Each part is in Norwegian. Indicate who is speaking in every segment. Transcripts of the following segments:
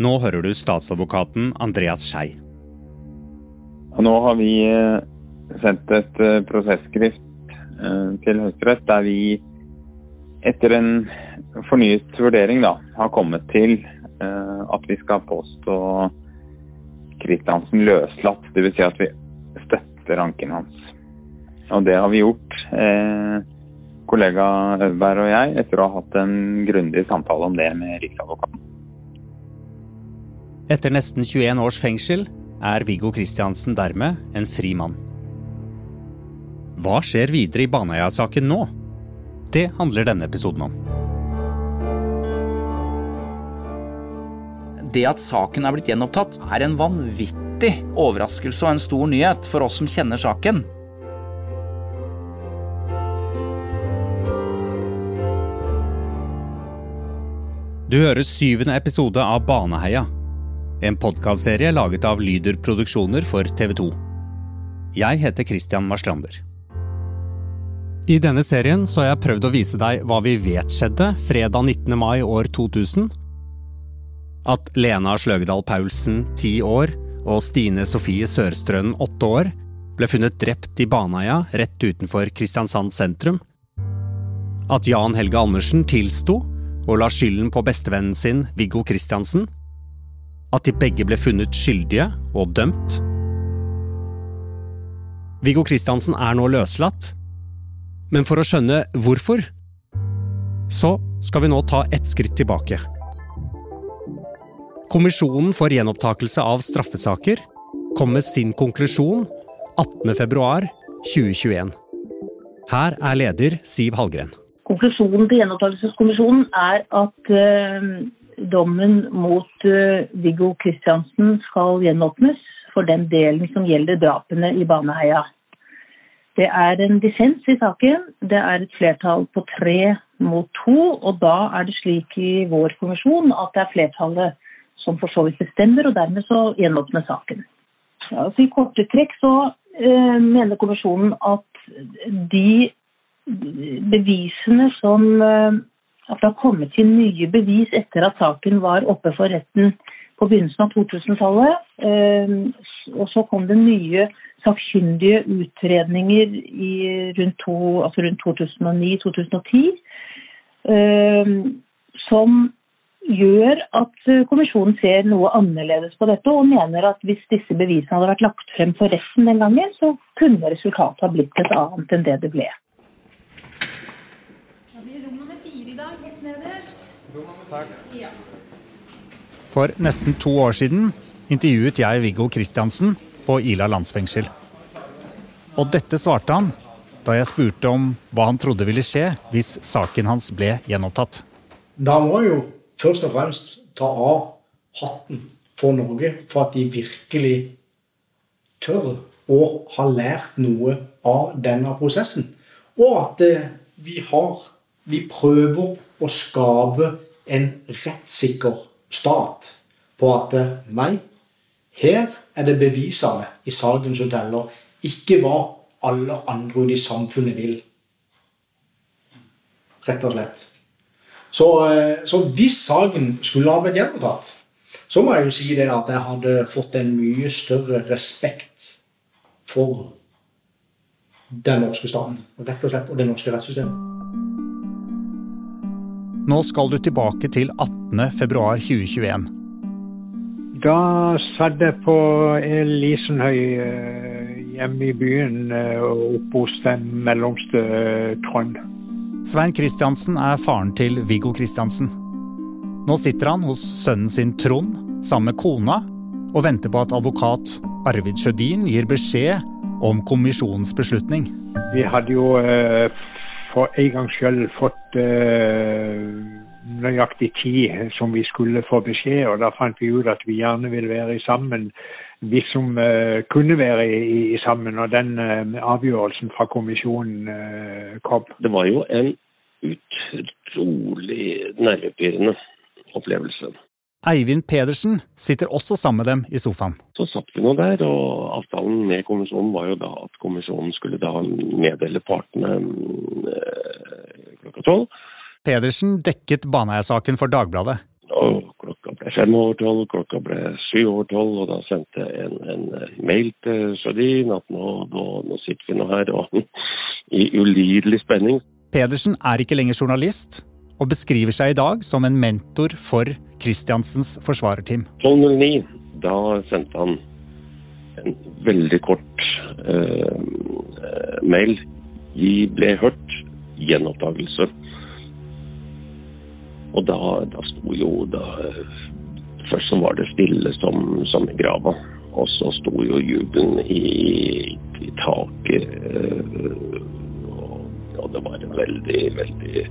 Speaker 1: Nå hører du statsadvokaten Andreas Skei.
Speaker 2: Nå har vi eh, sendt et eh, prosesskrift eh, til Høyesterett der vi etter en fornyet vurdering da, har kommet til at vi skal påstå Kristiansen løslatt. Dvs. Si at vi støtter anken hans. Og det har vi gjort, kollega Øverberg og jeg, etter å ha hatt en grundig samtale om det med Riksadvokaten.
Speaker 1: Etter nesten 21 års fengsel er Viggo Kristiansen dermed en fri mann. Hva skjer videre i Baneheia-saken nå? Det handler denne episoden om.
Speaker 3: Det at saken er blitt gjenopptatt, er en vanvittig overraskelse og en stor nyhet for oss som kjenner saken.
Speaker 1: Du hører syvende episode av Baneheia, en podkastserie laget av Lyder Produksjoner for TV 2. Jeg heter Christian Marstrander. I denne serien så har jeg prøvd å vise deg hva vi vet skjedde fredag 19. mai år 2000. At Lena Sløgedal Paulsen, ti år, og Stine Sofie Sørstrønen, åtte år, ble funnet drept i Baneheia rett utenfor Kristiansand sentrum. At Jan Helge Andersen tilsto og la skylden på bestevennen sin, Viggo Kristiansen at de begge ble funnet skyldige og dømt. Viggo Kristiansen er nå løslatt, men for å skjønne hvorfor, så skal vi nå ta ett skritt tilbake. Kommisjonen for gjenopptakelse av straffesaker kom med sin konklusjon 18.2.2021. Her er leder Siv Hallgren.
Speaker 4: Konklusjonen til gjenopptakelseskommisjonen er at uh, dommen mot uh, Viggo Kristiansen skal gjenåpnes for den delen som gjelder drapene i Baneheia. Det er en dissens i saken. Det er et flertall på tre mot to. Og da er det slik i vår kommisjon at det er flertallet som for så vidt bestemmer, og dermed så gjenåpner saken. Ja, altså I korte trekk så uh, mener kommisjonen at de bevisene som uh, at det har kommet til nye bevis etter at saken var oppe for retten på begynnelsen av 2000-tallet. Ehm, og så kom det nye sakkyndige utredninger rundt, altså rundt 2009-2010 ehm, som gjør at kommisjonen ser noe annerledes på dette, og mener at hvis disse bevisene hadde vært lagt frem for resten den gangen, så kunne resultatet ha blitt et annet enn det det ble.
Speaker 1: For nesten to år siden intervjuet jeg Viggo Kristiansen på Ila landsfengsel. Og dette svarte han da jeg spurte om hva han trodde ville skje hvis saken hans ble gjenopptatt.
Speaker 5: Da må jeg jo først og fremst ta av hatten for Norge for at de virkelig tør å ha lært noe av denne prosessen. Og at eh, vi har Vi prøver å skape en rettssikker stat på at nei, her er det bevisene i saken som teller, ikke hva alle andre ute i samfunnet vil. Rett og slett. Så, eh, så, hvis saken skulle ha blitt gjenopptatt, så må jeg jo si det at jeg hadde fått en mye større respekt for den norske staten, rett og slett, og det norske rettssystemet.
Speaker 1: Nå skal du tilbake til 18.2.2021.
Speaker 6: Da satt jeg på Elisenhøy eh, hjemme i byen eh, oppe hos den mellomste eh, Trond.
Speaker 1: Svein Kristiansen er faren til Viggo Kristiansen. Nå sitter han hos sønnen sin Trond sammen med kona og venter på at advokat Arvid Sjødin gir beskjed om kommisjonens beslutning.
Speaker 6: Vi hadde jo for en gangs skyld fått uh, nøyaktig tid som vi skulle få beskjed, og da fant vi ut at vi gjerne ville være sammen. Vi som uh, kunne være i, i, sammen, og den uh, avgjørelsen fra kommisjonen kom.
Speaker 7: Det var jo en utrolig nervepirrende opplevelse.
Speaker 1: Eivind Pedersen sitter også sammen med dem i sofaen.
Speaker 7: Så satt vi nå der, og avtalen med kommisjonen var jo da at kommisjonen skulle da meddele partene eh, klokka tolv.
Speaker 1: Pedersen dekket Baneheia-saken for Dagbladet.
Speaker 7: Og klokka ble fem over tolv, klokka ble syv over tolv, og da sendte en, en mail til Sjødin at nå, nå, nå, sitter vi nå her og i ulidelig spenning.
Speaker 8: Pedersen er ikke lenger journalist, og beskriver seg i dag som en mentor for Christiansens forsvarerteam.
Speaker 7: 12.09, da sendte han en veldig kort eh, mail. Vi ble hørt. Gjenoppdagelse. Og da, da sto jo da, Først så var det stille som, som i grava. Og så sto jo jubelen i, i taket. Og, og, det var en veldig, veldig,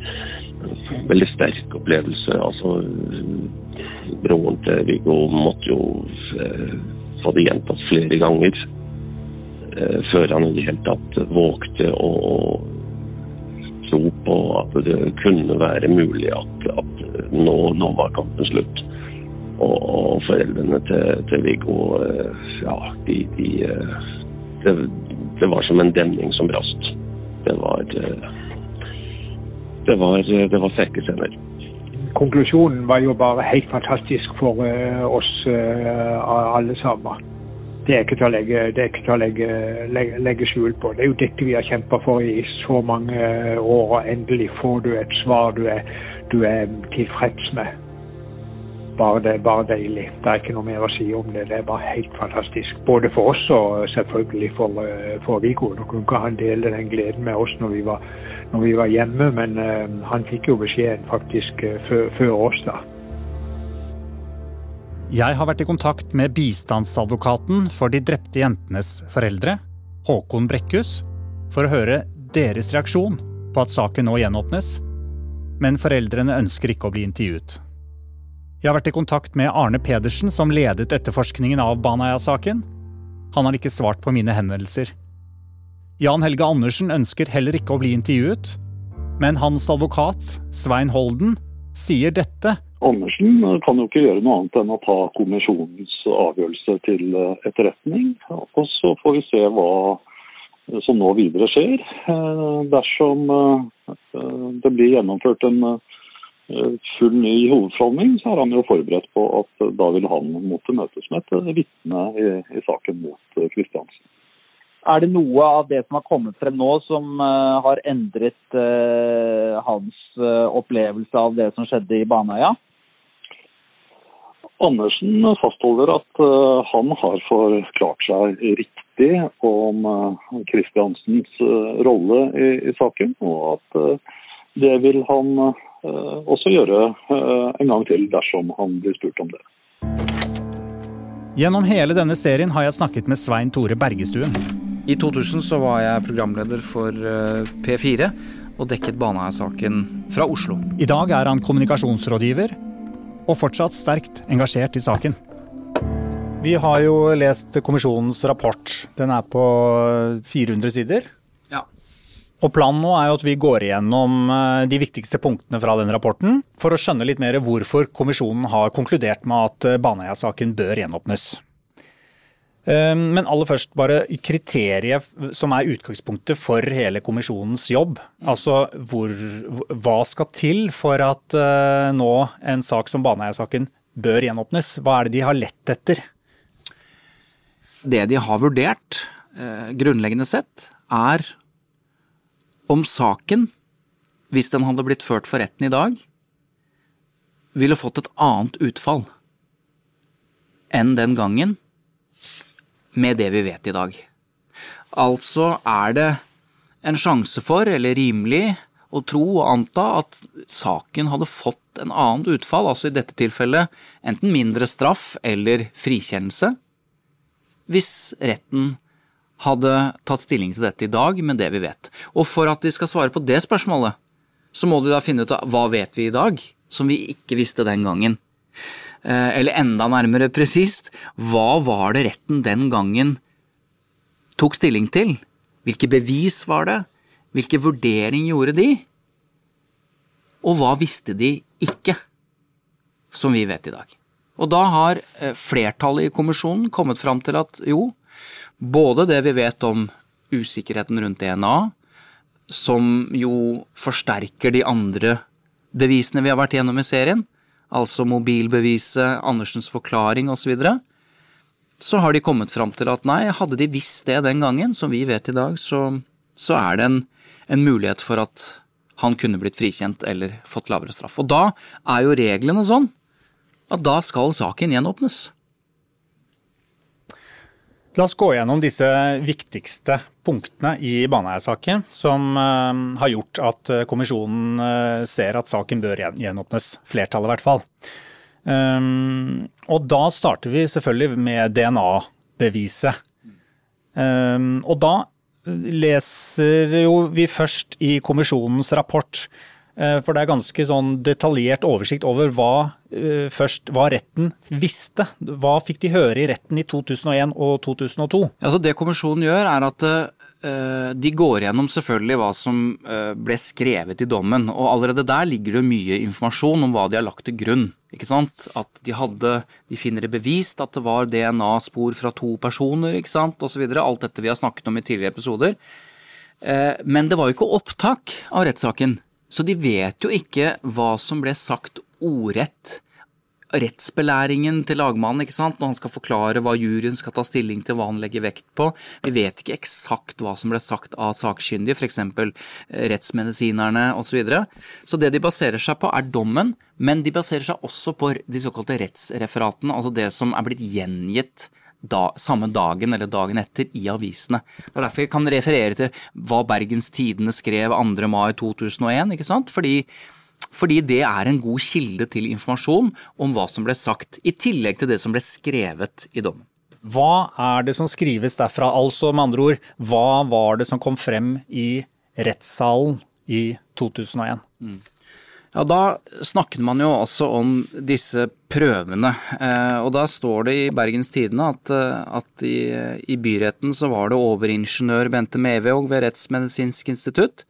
Speaker 7: veldig sterk opplevelse. Altså, broren til Viggo måtte jo eh, hadde gjentatt flere ganger. Eh, før han i det hele tatt vågte å tro på at det kunne være mulig at, at nå, nå, var kampen slutt. Og, og foreldrene til, til Viggo, eh, ja, de, de eh, det, det, var som en demning som brast. Det var Det var, var sterke.
Speaker 6: Konklusjonen var jo bare helt fantastisk for oss alle sammen det er ikke til å legge, til å legge, legge, legge skjul på. Det er jo dette vi har kjempa for i så mange år, og endelig får du et svar du er, du er tilfreds med. Bare, det, bare deilig. Det er ikke noe mer å si om det. Det er bare helt fantastisk. Både for oss og selvfølgelig for, for Viggo. Nå kunne ikke han dele den gleden med oss når vi var, når vi var hjemme, men uh, han fikk jo beskjeden faktisk uh, før, oss da.
Speaker 8: Jeg har vært i kontakt med bistandsadvokaten for de drepte jentenes foreldre, Håkon Brekkhus, for å høre deres reaksjon på at saken nå gjenåpnes, men foreldrene ønsker ikke å bli intervjuet. Jeg har vært i kontakt med Arne Pedersen, som ledet etterforskningen av Baneheia-saken. Han har ikke svart på mine henvendelser. Jan Helge Andersen ønsker heller ikke å bli intervjuet, men hans advokat, Svein Holden, sier dette
Speaker 9: Andersen kan jo ikke gjøre noe annet enn å ta kommisjonens avgjørelse til eh, etterretning. Og så får vi se hva som nå videre skjer. Eh, dersom eh, det blir gjennomført en full ny hovedforhandling, så er han jo forberedt på at da vil han måtte møtes med et vitne i, i, saken mot Kristiansen.
Speaker 10: Er det noe av det som har kommet frem nå som har endret hans opplevelse av det som skjedde i Baneheia?
Speaker 9: Andersen fastholder at uh, han har forklart seg riktig om Kristiansens uh, uh, rolle i, i, saken, og at det vil han også gjøre en gang til dersom han blir spurt om det.
Speaker 8: Gjennom hele denne serien har jeg snakket med Svein Tore Bergestuen.
Speaker 3: I 2000 så var jeg programleder for P4 og dekket Baneheia-saken fra Oslo.
Speaker 8: I dag er han kommunikasjonsrådgiver og fortsatt sterkt engasjert i saken. Vi har jo lest kommisjonens rapport. Den er på 400 sider.
Speaker 3: Ja.
Speaker 8: Og Planen nå er jo at vi går igjennom eh, de viktigste punktene fra den rapporten, for å skjønne litt mer hvorfor kommisjonen har konkludert med at eh, Baneheia-saken bør gjenåpnes. Eh, men aller først bare kriteriet som er utgangspunktet for hele kommisjonens jobb. Altså hvor, hva skal til for at nå en sak som Baneheia-saken bør gjenåpnes? Hva er det de har lett etter?
Speaker 3: Det de har vurdert, eh, grunnleggende sett, er om saken, hvis den hadde blitt ført for retten i dag, ville fått et annet utfall enn den gangen med det vi vet i dag. Altså er det en sjanse for, eller rimelig, å tro og anta at saken hadde fått en annet utfall, altså i dette tilfellet enten mindre straff eller frikjennelse, hvis retten hadde tatt stilling til dette i dag med det vi vet. Og for at de skal svare på det spørsmålet, så må du da finne ut av hva vet vi i dag, som vi ikke visste den gangen. Eh, eller enda nærmere presist, hva var det retten den gangen tok stilling til? Hvilke bevis var det? Hvilke vurdering gjorde de? Og hva visste de ikke, som vi vet i dag? Og da har eh, flertallet i kommisjonen kommet fram til at jo, både det vi vet om usikkerheten rundt DNA, som jo forsterker de andre bevisene vi har vært gjennom i serien, altså mobilbeviset, Andersens forklaring osv., så, videre, så har de kommet fram til at nei, hadde de visst det den gangen, som vi vet i dag, så, så er det en, en mulighet for at han kunne blitt frikjent eller fått lavere straff. Og da er jo reglene sånn at da skal saken gjenåpnes.
Speaker 8: La oss gå gjennom disse viktigste punktene i Baneheia-saken som uh, har gjort at uh, kommisjonen uh, ser at saken bør gjenåpnes. Flertallet, i hvert fall. Og da starter vi selvfølgelig med DNA-beviset. Og da leser jo vi først i kommisjonens rapport Eh, for det er ganske sånn detaljert oversikt over hva, eh, først, hva retten visste. Hva fikk de høre i retten i 2001 og 2002?
Speaker 3: Altså det kommisjonen gjør, er at uh, de går gjennom selvfølgelig hva som ble skrevet i dommen. Og allerede der ligger det mye informasjon om hva de har lagt til grunn. Ikke sant? At de hadde De finner det bevist at det var DNA-spor fra to personer, ikke sant, osv. Alt dette vi har snakket om i tidligere episoder. Men det var jo ikke opptak av rettssaken. Så de vet jo ikke hva som ble sagt ordrett. Rettsbelæringen til lagmannen ikke sant? når han skal forklare hva juryen skal ta stilling til, hva han legger vekt på. Vi vet ikke eksakt hva som ble sagt av sakkyndige, f.eks. Eh, rettsmedisinerne osv. Så, videre. så det de baserer seg på er dommen, men de baserer seg også på de såkalte rettsreferatene, altså det som er blitt gjengitt da, samme dagen eller dagen etter i avisene. Det er derfor jeg kan referere til hva Bergens Tidende skrev 2. mai 2001, ikke sant? Fordi, fordi det er en god kilde til informasjon om hva som ble sagt, i tillegg til det som ble skrevet i dommen.
Speaker 8: Hva er det som skrives derfra? Altså med andre ord, hva var det som kom frem i rettssalen i 2001? Mm.
Speaker 3: Ja, Da snakket man jo også om disse prøvene. Eh, og da står det i Bergens Tidende at, eh, at i, i, byretten så var det overingeniør Bente Mevåg ved Rettsmedisinsk institutt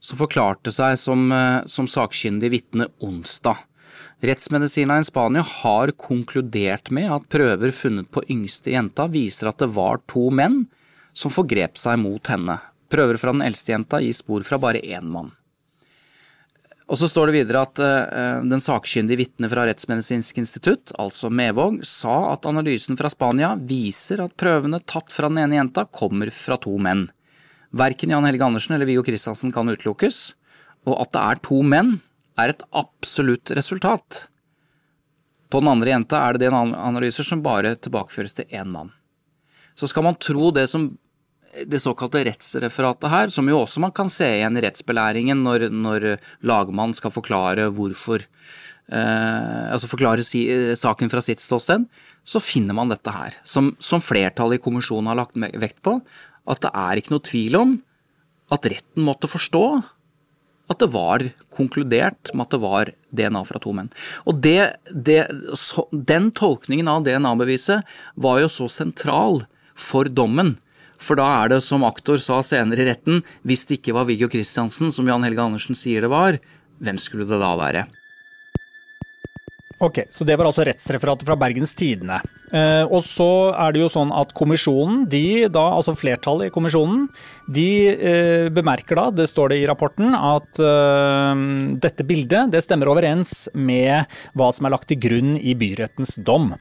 Speaker 3: som forklarte seg som, eh, som sakkyndig vitne onsdag. Rettsmedisineren i Spania har konkludert med at prøver funnet på yngste jenta viser at det var to menn som forgrep seg mot henne. Prøver fra den eldste jenta gir spor fra bare én mann. Og så står det videre at uh, den sakkyndige vitnet fra Rettsmedisinsk institutt, altså Mevåg, sa at analysen fra Spania viser at prøvene tatt fra den ene jenta kommer fra to menn. Verken Jan Helge Andersen eller Viggo Kristiansen kan utelukkes, og at det er to menn, er et absolutt resultat. På den andre jenta er det DNA-analyser som bare tilbakeføres til én mann. Så skal man tro det som det såkalte rettsreferatet her, som jo også man kan se igjen i rettsbelæringen når, når lagmann skal forklare hvorfor eh, Altså forklare si, saken fra sitt ståsted, så finner man dette her. Som, som flertallet i kommisjonen har lagt vekt på, at det er ikke noe tvil om at retten måtte forstå at det var konkludert med at det var DNA fra to menn. Og det, det, så, Den tolkningen av DNA-beviset var jo så sentral for dommen for da er det, som aktor sa senere i retten, hvis det ikke var Viggo Kristiansen, som Jan Helge Andersen sier det var, hvem skulle det da være?
Speaker 8: Ok, så det var altså rettsreferatet fra Bergens Tidende. Eh, og så er det jo sånn at kommisjonen, de da, altså flertallet i kommisjonen, de eh, bemerker da, det står det i rapporten, at eh, dette bildet det stemmer overens med hva som er lagt til grunn i byrettens dom.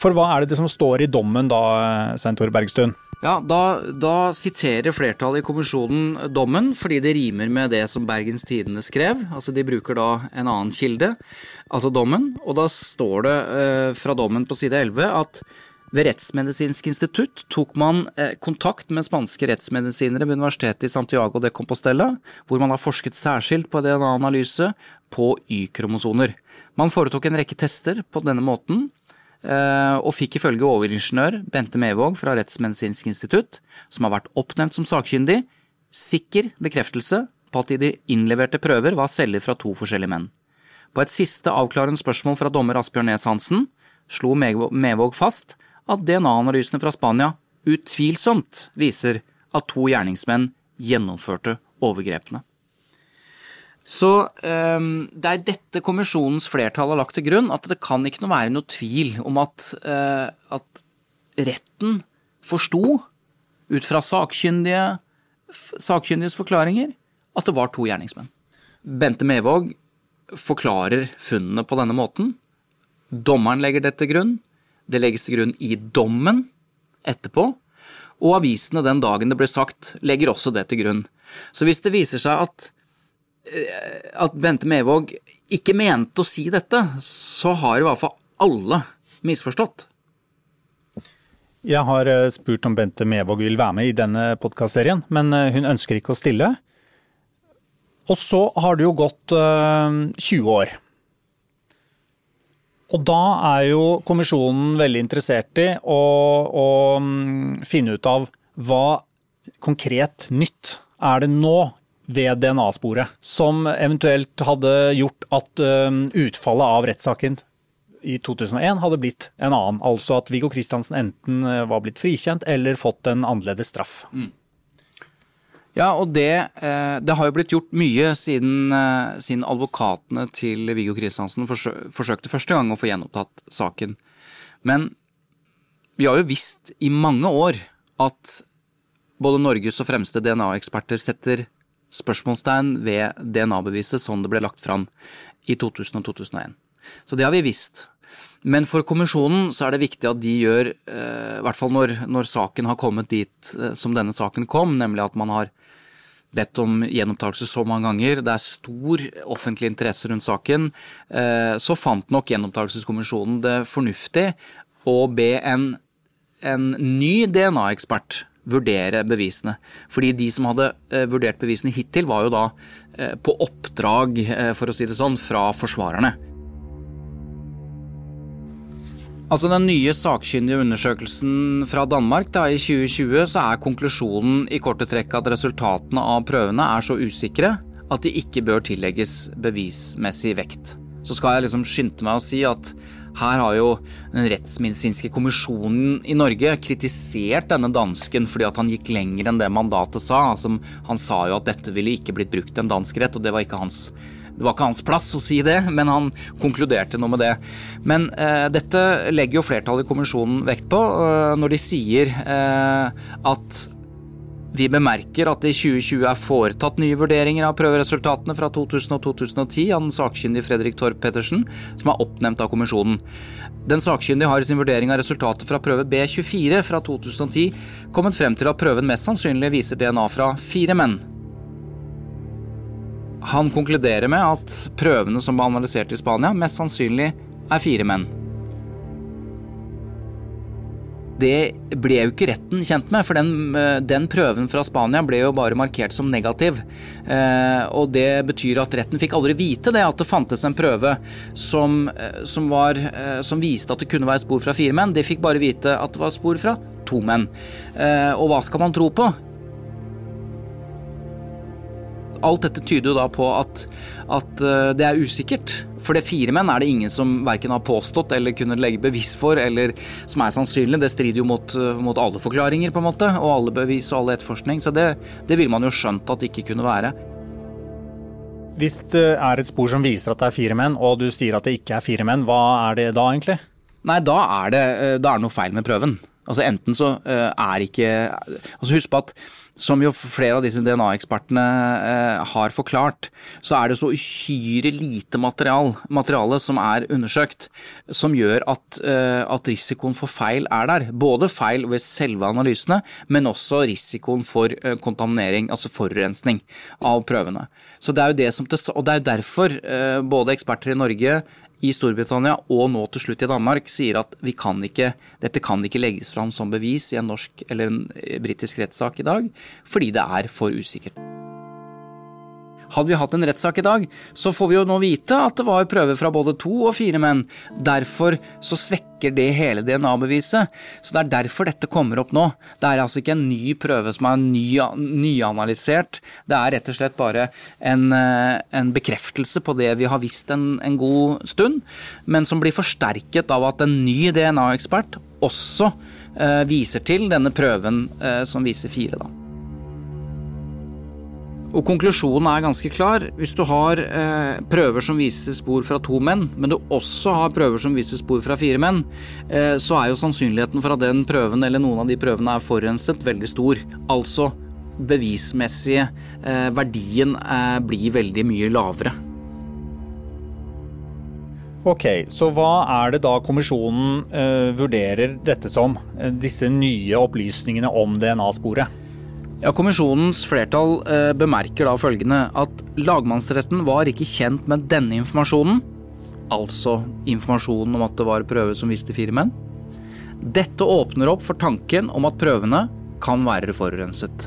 Speaker 8: For hva er det som står i dommen da, Svein Tore Bergstuen?
Speaker 3: Ja, da, da, siterer flertallet i kommisjonen dommen, fordi det rimer med det som Bergens Tidende skrev. Altså de bruker da en annen kilde, altså dommen. Og da står det eh, fra dommen på side 11 at ved Rettsmedisinsk institutt tok man eh, kontakt med spanske rettsmedisinere ved Universitetet i Santiago de Compostela, hvor man har forsket særskilt på DNA-analyse på Y-kromosoner. Man foretok en rekke tester på denne måten, og fikk ifølge overingeniør Bente Mevåg fra Rettsmedisinsk institutt, som har vært oppnevnt som sakkyndig, sikker bekreftelse på at de innleverte prøver var celler fra to forskjellige menn. På et siste avklarende spørsmål fra dommer Asbjørn Næss Hansen slo Mevåg fast at DNA-analysene fra Spania utvilsomt viser at to gjerningsmenn gjennomførte overgrepene. Så um, det er dette kommisjonens flertall har lagt til grunn, at det kan ikke være noe tvil om at, uh, at retten forsto, ut fra sakkyndige, sakkyndiges forklaringer, at det var to gjerningsmenn. Bente Mevåg forklarer funnene på denne måten. Dommeren legger det til grunn. Det legges til grunn i dommen etterpå. Og avisene den dagen det ble sagt, legger også det til grunn. Så hvis det viser seg at, at Bente Mevåg ikke mente å si dette, så har i hvert fall alle misforstått.
Speaker 8: Jeg har eh, spurt om Bente Mevåg vil være med i denne podkastserien, men eh, hun ønsker ikke å stille. Og så har det jo gått 20 år. Og da er jo kommisjonen veldig interessert i å, å mm, finne ut av hva konkret nytt er det nå ved DNA-sporet som eventuelt hadde gjort at utfallet av rettssaken i 2001 hadde blitt en annen. Altså at Viggo Kristiansen enten eh, var blitt frikjent eller fått en annerledes straff. Mm.
Speaker 3: Ja, og det, eh, det, har jo blitt gjort mye siden, eh, siden advokatene til Viggo Kristiansen forsøkte første gang å få gjenopptatt saken. Men vi har jo visst i mange år at både Norges og fremste DNA-eksperter setter spørsmålstegn ved DNA-beviset sånn det ble lagt fram i 2000 og 2001. Så det har vi visst. Men for kommisjonen så er det viktig at de gjør, eh, i hvert fall når, når saken har kommet dit som denne saken kom, nemlig at man har bedt om gjenopptakelse så mange ganger, det er stor offentlig interesse rundt saken, eh, så fant nok gjenopptakelseskommisjonen det fornuftig å be en, en ny DNA-ekspert vurdere bevisene. Fordi de som hadde eh, vurdert bevisene hittil, var jo da eh, på oppdrag, for å si det sånn, fra forsvarerne. Altså Den nye sakkyndige undersøkelsen fra Danmark da, i 2020, så er konklusjonen i korte trekk at resultatene av prøvene er så usikre at de ikke bør tillegges bevismessig vekt. Så skal jeg liksom skynde meg å si at her har jo den rettsmedisinske kommisjonen i Norge kritisert denne dansken fordi at han gikk lenger enn det mandatet sa. Altså, han sa jo at dette ville ikke blitt brukt i en dansk rett, og det var ikke hans det var ikke hans plass å si det, men han konkluderte noe med det. Men eh, dette legger jo flertallet i kommisjonen vekt på eh, når de sier eh, at vi bemerker at det i 2020 er foretatt nye vurderinger av prøveresultatene fra 2000 og 2010 av den sakkyndige Fredrik Torp Pettersen, som er oppnevnt av kommisjonen. Den sakkyndige har i sin vurdering av resultatet fra prøve B24 fra 2010 kommet frem til at prøven mest sannsynlig viser DNA fra fire menn. Han konkluderer med at prøvene som ble analysert i Spania, mest sannsynlig er fire menn. Det ble jo ikke retten kjent med, for den, eh, den, prøven fra Spania ble jo bare markert som negativ. Eh, og det betyr at retten fikk aldri vite det, at det fantes en prøve som, eh, som, var, som viste at det kunne være spor fra fire menn. De fikk bare vite at det var spor fra to menn. Og hva skal man tro på? alt dette tyder jo da på at, at det er usikkert. For det fire menn er det ingen som verken har påstått eller kunne legge bevis for, eller som er sannsynlig. Det strider jo mot, eh, mot alle forklaringer, på en måte, og alle bevis og all etterforskning. Så det, det ville man jo skjønt at det ikke kunne være.
Speaker 8: Hvis det er et spor som viser at det er fire menn, og du sier at det ikke er fire menn, hva er det da egentlig?
Speaker 3: Nei, da er det, eh, da er det noe feil med prøven. Altså Enten så er ikke altså Husk på at som jo flere av disse DNA-ekspertene eh, har forklart, så er det så uhyre lite material, materiale som er undersøkt, som gjør at, eh, at, risikoen for feil er der. Både feil ved selve analysene, men også risikoen for eh, kontaminering, altså forurensning av prøvene. Så det er jo det som, og det er jo derfor eh, både eksperter i Norge, i Storbritannia og nå til slutt i Danmark sier at kan ikke, dette kan ikke legges fram som bevis i en norsk eller en britisk rettssak i dag, fordi det er for usikkert. Hadde vi hatt en rettssak i dag, så får vi jo nå vite at det var prøver fra både to og fire menn. Derfor så svekker det hele DNA-beviset. Så det er derfor dette kommer opp nå. Det er altså ikke en ny prøve som er ny, nyanalysert. Det er rett og slett bare en, eh, en bekreftelse på det vi har visst en, en god stund, men som blir forsterket av at en ny DNA-ekspert også eh, viser til denne prøven eh, som viser fire, da. Og konklusjonen er ganske klar. Hvis du har eh, prøver som viser spor fra to menn, men du også har prøver som viser spor fra fire menn, eh, så er jo sannsynligheten for at den prøven eller noen av de prøvene er forurenset, veldig stor. Altså bevismessige eh, verdien eh, blir veldig mye lavere.
Speaker 8: Ok, Så hva er det da kommisjonen eh, vurderer dette som? Eh, disse nye opplysningene om DNA-sporet?
Speaker 3: Ja, Kommisjonens flertall eh, bemerker da følgende at lagmannsretten var ikke kjent med denne informasjonen, altså informasjonen om at det var prøve som viste fire menn. Dette åpner opp for tanken om at prøvene kan være forurenset.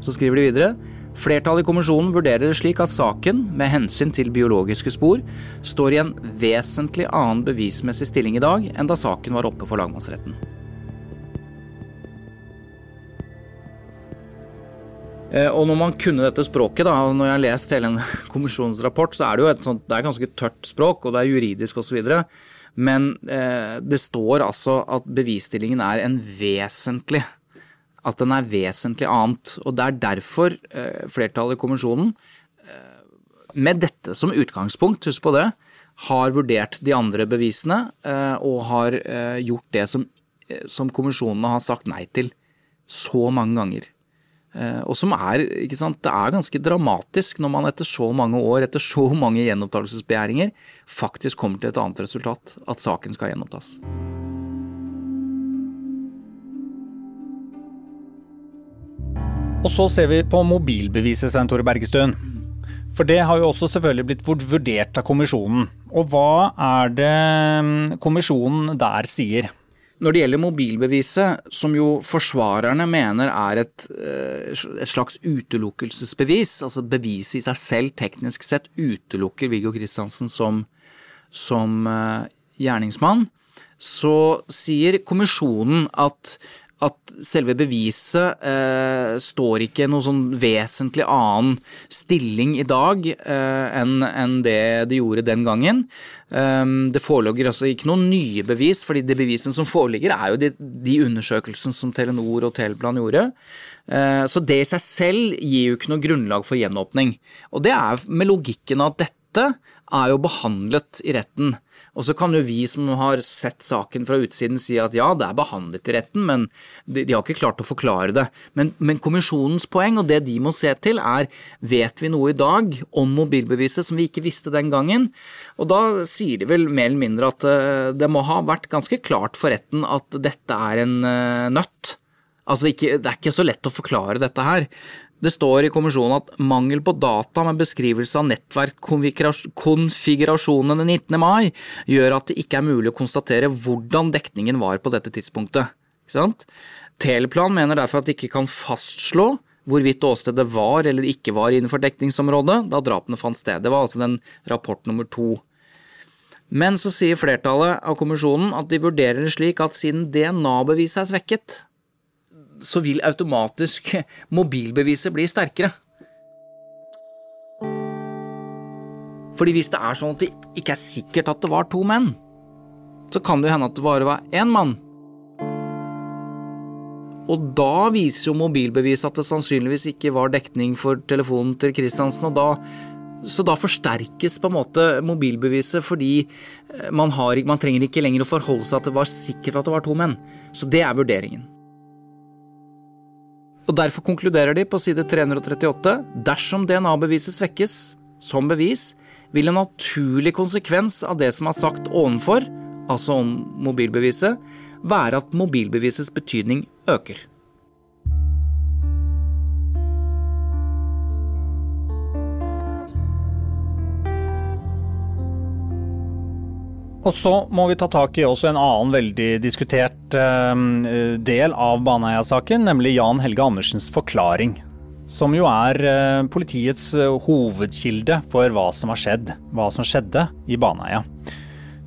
Speaker 3: Så skriver de videre Flertallet i kommisjonen vurderer det slik at saken, med hensyn til biologiske spor, står i en vesentlig annen bevismessig stilling i dag enn da saken var oppe for lagmannsretten. Og når man kunne dette språket, da, og når jeg har lest hele en kommisjonens rapport, så er det jo et sånt, det er ganske tørt språk, og det er juridisk osv. Men eh, det står altså at bevisstillingen er en vesentlig At den er vesentlig annet. Og det er derfor eh, flertallet i kommisjonen, eh, med dette som utgangspunkt, husk på det, har vurdert de andre bevisene eh, og har eh, gjort det som, eh, som kommisjonene har sagt nei til så mange ganger. Eh, og som er, ikke sant, Det er ganske dramatisk når man etter så mange år, etter så mange gjenopptakelsesbegjæringer, faktisk kommer til et annet resultat, at saken skal gjenopptas.
Speaker 8: Og så ser vi på mobilbeviset, Svein Tore Bergestuen. For det har jo også selvfølgelig blitt vurdert av kommisjonen. Og hva er det mm, kommisjonen der sier?
Speaker 3: Når det gjelder mobilbeviset, som jo forsvarerne mener er et, eh, et, slags utelukkelsesbevis, altså beviset i seg selv teknisk sett utelukker Viggo Kristiansen som, som uh, gjerningsmann, så sier kommisjonen at at selve beviset eh, står ikke i noen sånn vesentlig annen stilling i dag eh, enn en det det gjorde den gangen. Um, det foreligger altså ikke noen nye bevis, fordi de bevisene som foreligger er jo de, de undersøkelsene som Telenor og Teleplan gjorde. Uh, så det i seg selv gir jo ikke noe grunnlag for gjenåpning. Og det er med logikken at dette er jo behandlet i retten. Og så kan jo vi som har sett saken fra utsiden si at ja, det er behandlet i retten, men de, de har ikke klart å forklare det. Men, men, kommisjonens poeng, og det de må se til, er vet vi noe i dag om mobilbeviset som vi ikke visste den gangen? Og da sier de vel mer eller mindre at uh, det må ha vært ganske klart for retten at dette er en uh, nøtt. Altså ikke, det er ikke så lett å forklare dette her. Det står i kommisjonen at mangel på data med beskrivelse av nettverkkonfigurasjonene den 19. mai gjør at det ikke er mulig å konstatere hvordan dekningen var på dette tidspunktet. Teleplan mener derfor at de ikke kan fastslå hvorvidt åstedet var eller ikke var innenfor dekningsområdet da drapene fant sted. Det var altså den rapport nummer to. Men så sier flertallet av kommisjonen at de vurderer det slik at siden DNA-beviset er svekket, så vil automatisk mobilbeviset bli sterkere. Fordi hvis det er sånn at det ikke er sikkert at det var to menn, så kan det jo hende at det bare var én mann. Og da viser jo mobilbeviset at det sannsynligvis ikke var dekning for telefonen til Kristiansen, og da så da forsterkes på en måte mobilbeviset fordi eh, man, har, man trenger ikke lenger å forholde seg at det var sikkert at det var to menn. Så det er vurderingen. Og Derfor konkluderer de på side 338 dersom DNA-beviset svekkes som bevis, vil en naturlig konsekvens av det som er sagt ovenfor, altså om mobilbeviset, være at mobilbevisets betydning øker.
Speaker 8: Og så må vi ta tak i også en annen veldig diskutert uh, del av Baneheia-saken, nemlig Jan Helge Andersens forklaring. Som jo er uh, politiets uh, hovedkilde for hva som har skjedd, hva som skjedde i Baneheia.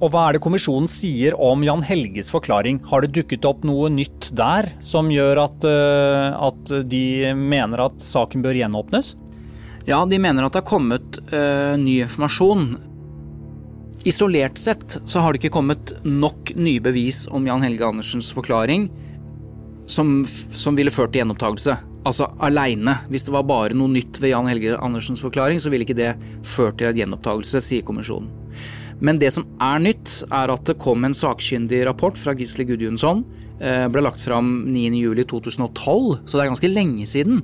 Speaker 8: Og hva er det kommisjonen sier om Jan Helges forklaring? Har det dukket opp noe nytt der som gjør at, at de mener at saken bør gjenåpnes?
Speaker 3: Ja, de mener at det har kommet ny informasjon Isolert sett så har det ikke kommet nok nye bevis om Jan Helge Andersens forklaring som, som ville ført til gjenopptakelse. Altså aleine. Hvis det var bare noe nytt ved Jan Helge Andersens forklaring, så ville ikke det ført til en gjenopptakelse, sier kommisjonen. Men det som er nytt, er at det kom en sakkyndig rapport fra Gisle Gudjonsson. Eh, ble lagt fram 9.07.2012, så det er ganske lenge siden.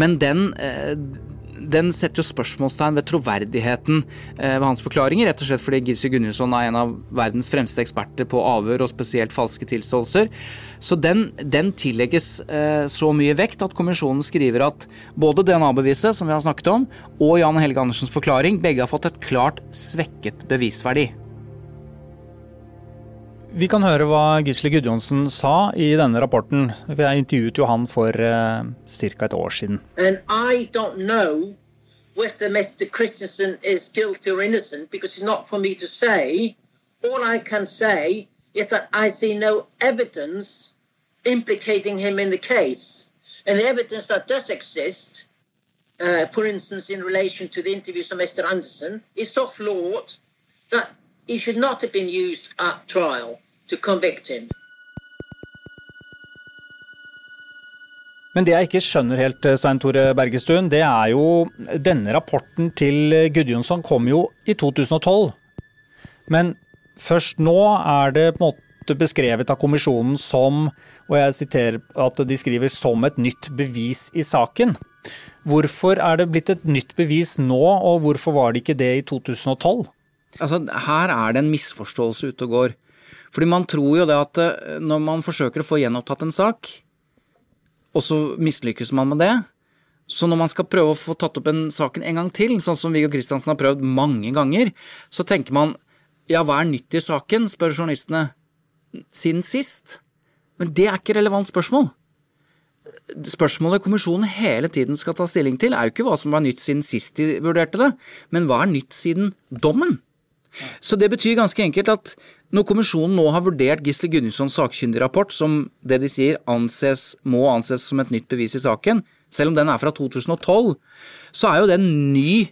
Speaker 3: Men den, eh, den setter jo spørsmålstegn ved troverdigheten eh, ved hans forklaringer, rett og slett fordi Gissi Gunnarsson er en av verdens fremste eksperter på avhør og spesielt falske tilståelser. Så den, den tillegges eh, så mye vekt at kommisjonen skriver at både DNA-beviset, som vi har snakket om, og Jan Helge Andersens forklaring begge har fått et klart svekket bevisverdi.
Speaker 8: Vi kan høre hva Gisle Gudjonsen sa i denne rapporten. Jeg intervjuet jo han for uh, ca. et år siden.
Speaker 11: Whether Mr. Christensen is guilty or innocent because it's not for me to say. All I can say is that I see no evidence implicating him in the case. And the evidence that does exist, uh, for instance, in relation to the interviews Mr. Anderson, is so flawed that he should not have been used at trial to convict him.
Speaker 8: Men det jeg ikke skjønner helt, eh, Svein Tore Bergestuen, det er jo Denne rapporten til Gudjonsson kom jo i 2012. Men først nå er det på en måte beskrevet av kommisjonen som, og jeg siterer at de skriver som et nytt bevis i saken. Hvorfor er det blitt et nytt bevis nå, og hvorfor var det ikke det i 2012?
Speaker 3: Altså, her er det en misforståelse ute og går. Fordi man tror jo det at eh, når man forsøker å få gjenopptatt en sak, og så mislykkes man med det, så når man skal prøve å få tatt opp en saken en gang til, sånn som Viggo Kristiansen har prøvd mange ganger, så tenker man ja, hva er nytt i saken, spør journalistene, siden sist? Men det er ikke relevant spørsmål. Spørsmålet kommisjonen hele tiden skal ta stilling til, er jo ikke hva som var nytt siden sist de vurderte det, men hva er nytt siden dommen? Så det betyr ganske enkelt at når kommisjonen nå har vurdert Gisle Gunnissons sakkyndigrapport, som det de sier anses, må anses som et nytt bevis i saken, selv om den er fra 2012, så er jo den ny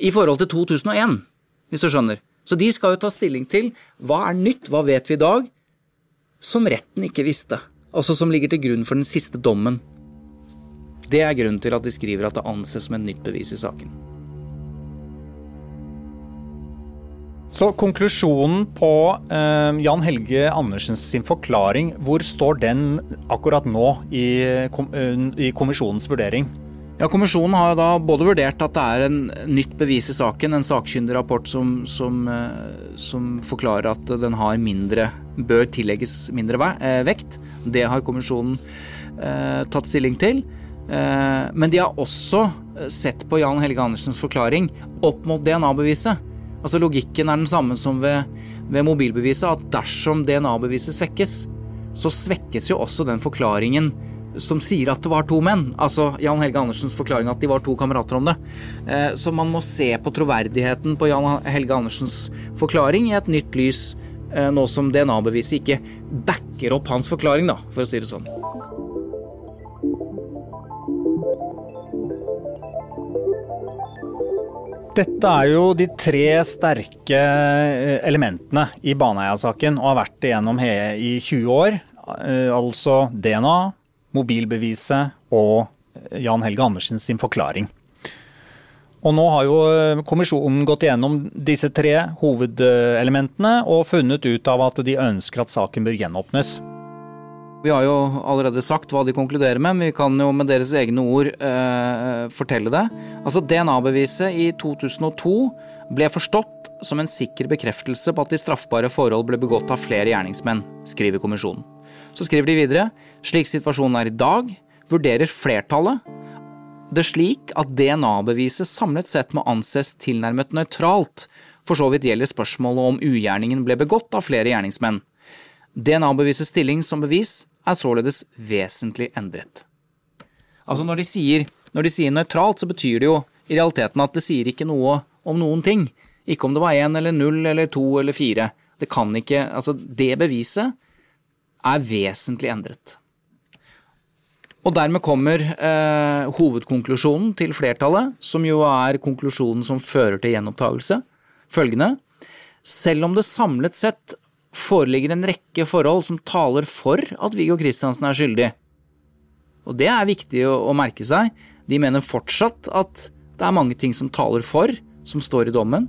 Speaker 3: i forhold til 2001, hvis du skjønner. Så de skal jo ta stilling til hva er nytt, hva vet vi i dag, som retten ikke visste, altså som ligger til grunn for den siste dommen. Det er grunnen til at de skriver at det anses som et nytt bevis i saken.
Speaker 8: Så konklusjonen på eh, Jan Helge Andersens sin forklaring, hvor står den akkurat nå i, kom, eh, i kommisjonens vurdering?
Speaker 3: Ja, Kommisjonen har da både vurdert at det er en nytt bevis i saken, en sakkyndig rapport som, som, eh, som, forklarer at den har mindre, bør tillegges mindre eh, vekt. Det har kommisjonen eh, tatt stilling til. Eh, men de har også sett på Jan Helge Andersens forklaring opp mot DNA-beviset. Altså Logikken er den samme som ved, ved mobilbeviset, at dersom DNA-beviset svekkes, så svekkes jo også den forklaringen som sier at det var to menn. Altså Jan Helge Andersens forklaring at de var to kamerater om det. Eh, så man må se på troverdigheten på Jan Helge Andersens forklaring i et nytt lys, eh, nå som DNA-beviset ikke backer opp hans forklaring, da, for å si det sånn.
Speaker 8: Dette er jo de tre sterke eh, elementene i Baneheia-saken og har vært det gjennom i 20 år. Eh, altså DNA, mobilbeviset og eh, Jan Helge Andersen sin forklaring. Og nå har jo kommisjonen gått igjennom disse tre hovedelementene og funnet ut av at de ønsker at saken bør gjenåpnes.
Speaker 3: Vi har jo allerede sagt hva de konkluderer med, men vi kan jo med deres egne ord eh, fortelle det. Altså DNA-beviset i 2002 ble forstått som en sikker bekreftelse på at de straffbare forhold ble begått av flere gjerningsmenn, skriver kommisjonen. Så skriver de videre slik situasjonen er i dag, vurderer flertallet det slik at DNA-beviset samlet sett må anses tilnærmet nøytralt, for så vidt gjelder spørsmålet om ugjerningen ble begått av flere gjerningsmenn. DNA-bevisets stilling som bevis er således vesentlig endret. Altså når de, sier, når de sier nøytralt, så betyr det jo i realiteten at det sier ikke noe om noen ting. Ikke om det var én eller null eller to eller fire. Det kan ikke Altså, det beviset er vesentlig endret. Og dermed kommer eh, hovedkonklusjonen til flertallet, som jo er konklusjonen som fører til gjenopptakelse, følgende. Selv om det samlet sett foreligger en rekke forhold som taler for at Viggo Kristiansen er skyldig. Og det er viktig å, å, merke seg. De mener fortsatt at det er mange ting som taler for, som står i dommen.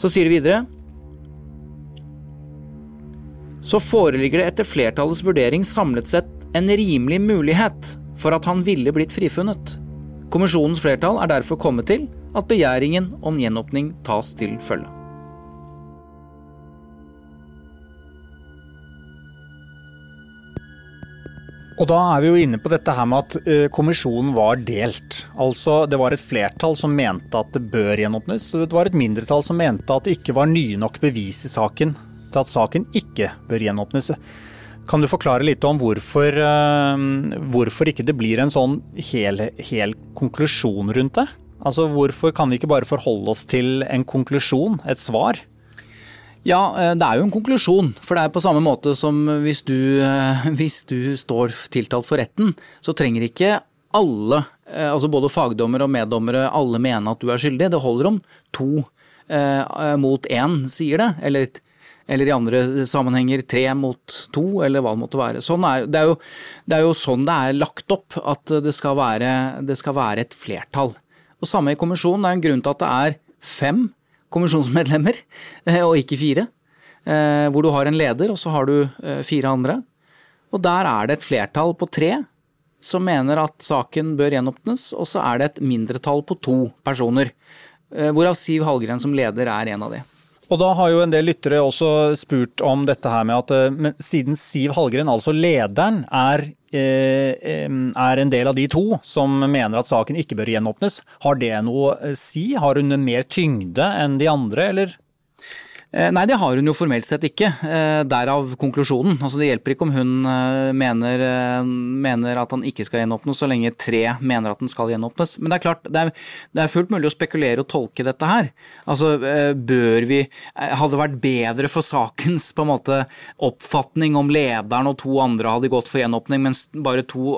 Speaker 3: Så sier de videre Så foreligger det etter flertallets vurdering samlet sett en rimelig mulighet for at han ville blitt frifunnet. Kommisjonens flertall er derfor kommet til at begjæringen om gjenåpning tas til følge.
Speaker 8: Og da er vi jo inne på dette her med at uh, kommisjonen var delt. Altså det var et flertall som mente at det bør gjenåpnes, og det var et mindretall som mente at det ikke var nye nok bevis i saken til at saken ikke bør gjenåpnes. Kan du forklare litt om hvorfor, uh, hvorfor ikke det blir en sånn hel, hel konklusjon rundt det? Altså Hvorfor kan vi ikke bare forholde oss til en konklusjon, et svar?
Speaker 3: Ja, eh, det er jo en konklusjon. For det er på samme måte som hvis du, eh, hvis du står tiltalt for retten, så trenger ikke alle, eh, altså både fagdommere og meddommere, alle mene at du er skyldig. Det holder om to mot én sier det, eller, eller, i andre sammenhenger tre mot to, eller hva det måtte være. Sånn er, det, er jo, det, er jo, sånn det er lagt opp, at det skal være, det skal være et flertall. Og samme i kommisjonen. Det er en grunn til at det er fem kommisjonsmedlemmer, eh, og ikke fire. Eh, hvor du har en leder, og så har du eh, fire andre. Og der er det et flertall på tre som mener at saken bør gjenåpnes, og så er det et mindretall på to personer. Hvorav Siv Hallgren som leder er en av de.
Speaker 8: Og da har jo en del lyttere også spurt om dette her med at siden Siv Hallgren, altså lederen, er er en del av de to som mener at saken ikke bør gjenåpnes. Har det noe å si? Har hun mer tyngde enn de andre, eller?
Speaker 3: Eh, nei, det har hun jo formelt sett ikke. Eh, derav konklusjonen. Altså, det hjelper ikke om hun eh, mener, mener, at han ikke skal gjenåpnes, så lenge tre mener at den skal gjenåpnes. Men det er klart, det er, det er, fullt mulig å spekulere og tolke dette her. Altså, bør vi Hadde det vært bedre for sakens på en måte oppfatning om lederen og to andre hadde gått for gjenåpning, mens bare to,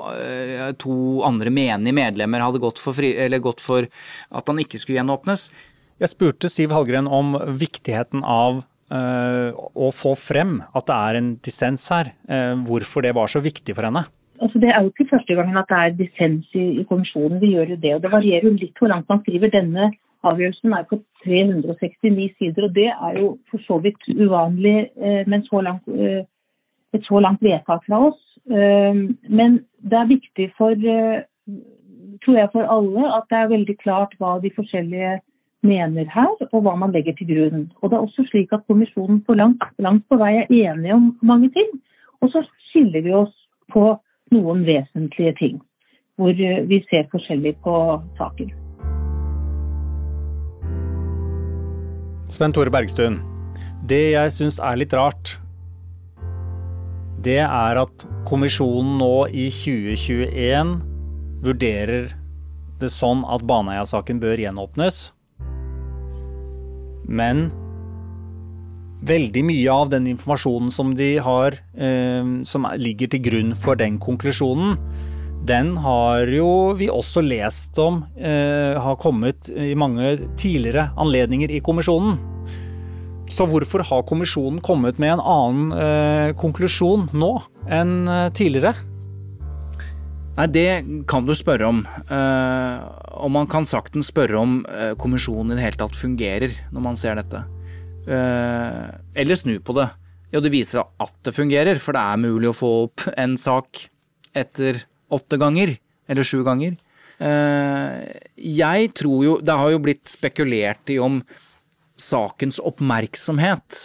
Speaker 3: to andre menige medlemmer hadde gått for, fri, gått for at han ikke skulle gjenåpnes?
Speaker 8: Jeg spurte Siv Hallgren om viktigheten av uh, å få frem at det er en dissens her. Uh, hvorfor det var så viktig for henne?
Speaker 4: Altså, det er jo ikke første gangen at det er dissens i, i kommisjonen. Vi gjør jo det. og Det varierer jo litt hvor langt man skriver. Denne avgjørelsen er på 369 sider, og det er jo for så vidt uvanlig uh, med så langt, et så langt vedtak fra oss. Men det er viktig for, tror jeg for alle, at det er veldig klart hva de forskjellige mener her, og hva man legger til grunn. Og det er også slik at Kommisjonen på langt, langt på vei er enige om mange ting. Og så skiller vi oss på noen vesentlige ting, hvor eh, vi ser forskjellig på saken.
Speaker 8: Sven Tore Bergstuen, det jeg syns er litt rart, det er at kommisjonen nå i 2021 vurderer det sånn at Baneheia-saken bør gjenåpnes. Men veldig mye av den informasjonen som de har, eh, som ligger til grunn for den konklusjonen, den har jo vi også lest om eh, har kommet i mange tidligere anledninger i kommisjonen. Så hvorfor har kommisjonen kommet med en annen eh, konklusjon nå enn tidligere?
Speaker 3: Nei, det kan du spørre om. Uh, og man kan saktens spørre om uh, kommisjonen i det hele tatt fungerer når man ser dette. Uh, eller snu på det. Jo, det viser at det fungerer, for det er mulig å få opp en sak etter åtte ganger. Eller sju ganger. jeg tror jo Det har jo blitt spekulert i om sakens oppmerksomhet,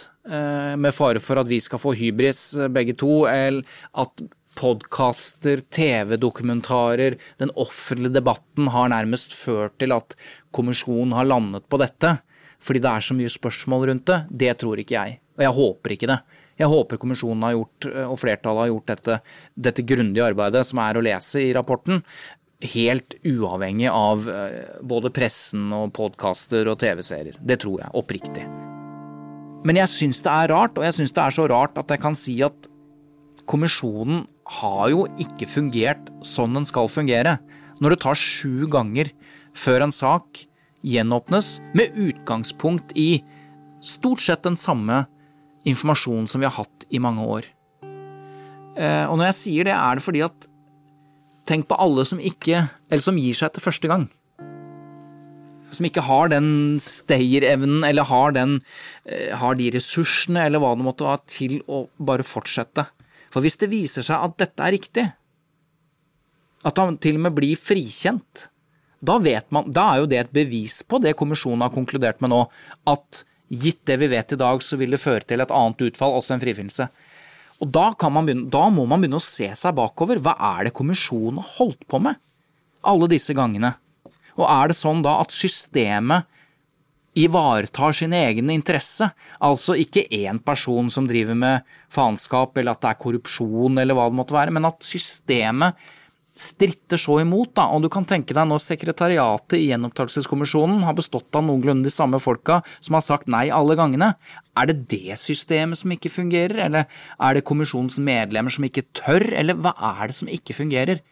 Speaker 3: med fare for at vi skal få hybris begge to, eller at podkaster, TV-dokumentarer, den offentlige debatten har nærmest ført til at kommisjonen har landet på dette. Fordi det er så mye spørsmål rundt det. Det tror ikke jeg. Og jeg håper ikke det. Jeg håper kommisjonen har gjort, og flertallet har gjort dette, dette grundige arbeidet som er å lese i rapporten, helt uavhengig av eh, både pressen og podkaster og TV-serier. Det tror jeg oppriktig. Men jeg syns det er rart, og jeg syns det er så rart at jeg kan si at kommisjonen har jo ikke fungert sånn den skal fungere. Når det tar sju ganger før en sak gjenåpnes med utgangspunkt i stort sett den samme informasjonen som vi har hatt i mange år. Eh, og når jeg sier det, er det fordi at tenk på alle som ikke Eller som gir seg etter første gang. Som ikke har den stayerevnen, eller har, den, eh, har de ressursene, eller hva det måtte være, til å bare fortsette. For hvis det viser seg at dette er riktig, at han til og med blir frikjent, da man, da er jo det et bevis på det kommisjonen har konkludert med nå, at gitt det vi vet i dag, så vil det føre til et annet utfall, altså en frifinnelse. Og da, begynne, da, må man begynne å se seg bakover. Hva er det kommisjonen har holdt på med alle disse gangene? Og er det sånn da at systemet ivaretar sin egen interesse. Altså ikke én person som driver med faenskap, eller at det er korrupsjon, eller hva det måtte være, men at systemet stritter så imot. Da. Og du kan tenke deg når sekretariatet i Gjenopptakelseskommisjonen har bestått av noenlunde de samme folka som har sagt nei alle gangene. Er det det systemet som ikke fungerer, eller er det kommisjonens medlemmer som ikke tør, eller hva er det som ikke fungerer?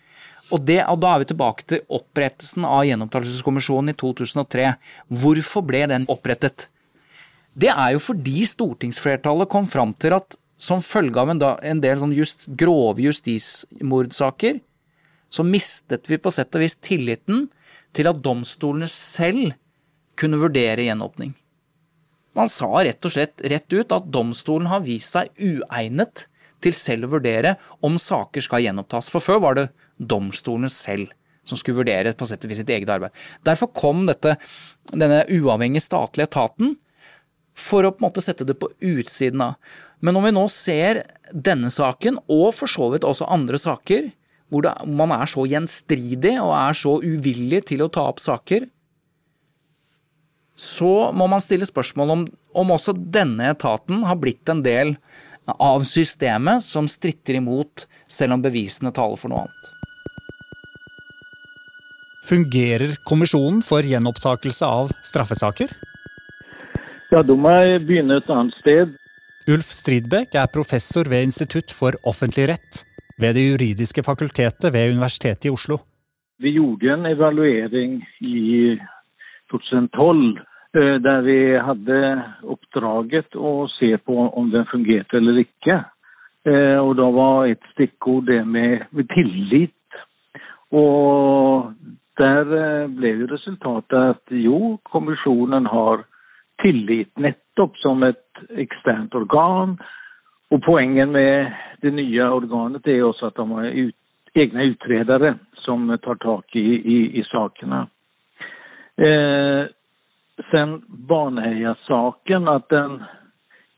Speaker 3: Og, det, og, Da er vi tilbake til opprettelsen av Gjenopptakelseskommisjonen i 2003. Hvorfor ble den opprettet? Det er jo fordi stortingsflertallet kom fram til at som følge av en, da, en del sånn just, grove justismordsaker, så mistet vi på sett og vis tilliten til at domstolene selv kunne vurdere gjenåpning. Man sa rett og slett rett ut at domstolen har vist seg uegnet til selv å vurdere om saker skal gjenopptas. For før var det domstolene selv som skulle vurdere på sett og vis sitt eget arbeid. Derfor kom dette, denne uavhengige statlige etaten for å på en måte sette det på utsiden av. Men når vi nå ser denne saken, og for så vidt også andre saker, hvor det, man er så gjenstridig og er så uvillig til å ta opp saker, så må man stille spørsmål om, om også denne etaten har blitt en del av systemet som stritter imot, selv om bevisene taler for noe annet.
Speaker 8: Fungerer kommisjonen for gjenopptakelse av straffesaker?
Speaker 12: Ja, da må begynne et annet sted.
Speaker 8: Ulf Stridbekk er professor ved Institutt for offentlig rett ved Det juridiske fakultetet ved Universitetet i Oslo.
Speaker 12: Vi gjorde en evaluering i 2012 eh, der vi hadde oppdraget å se på om den fungerte eller ikke. Eh, og da var et stikkord det med, med tillit. Og der eh, ble jo resultatet at jo, kommisjonen har tillit nettopp som et eksternt organ. Og poenget med det nye organet er også at de har ut, egne utredere som tar tak i, i, i sakene. Eh, sen Baneheia-saken, at den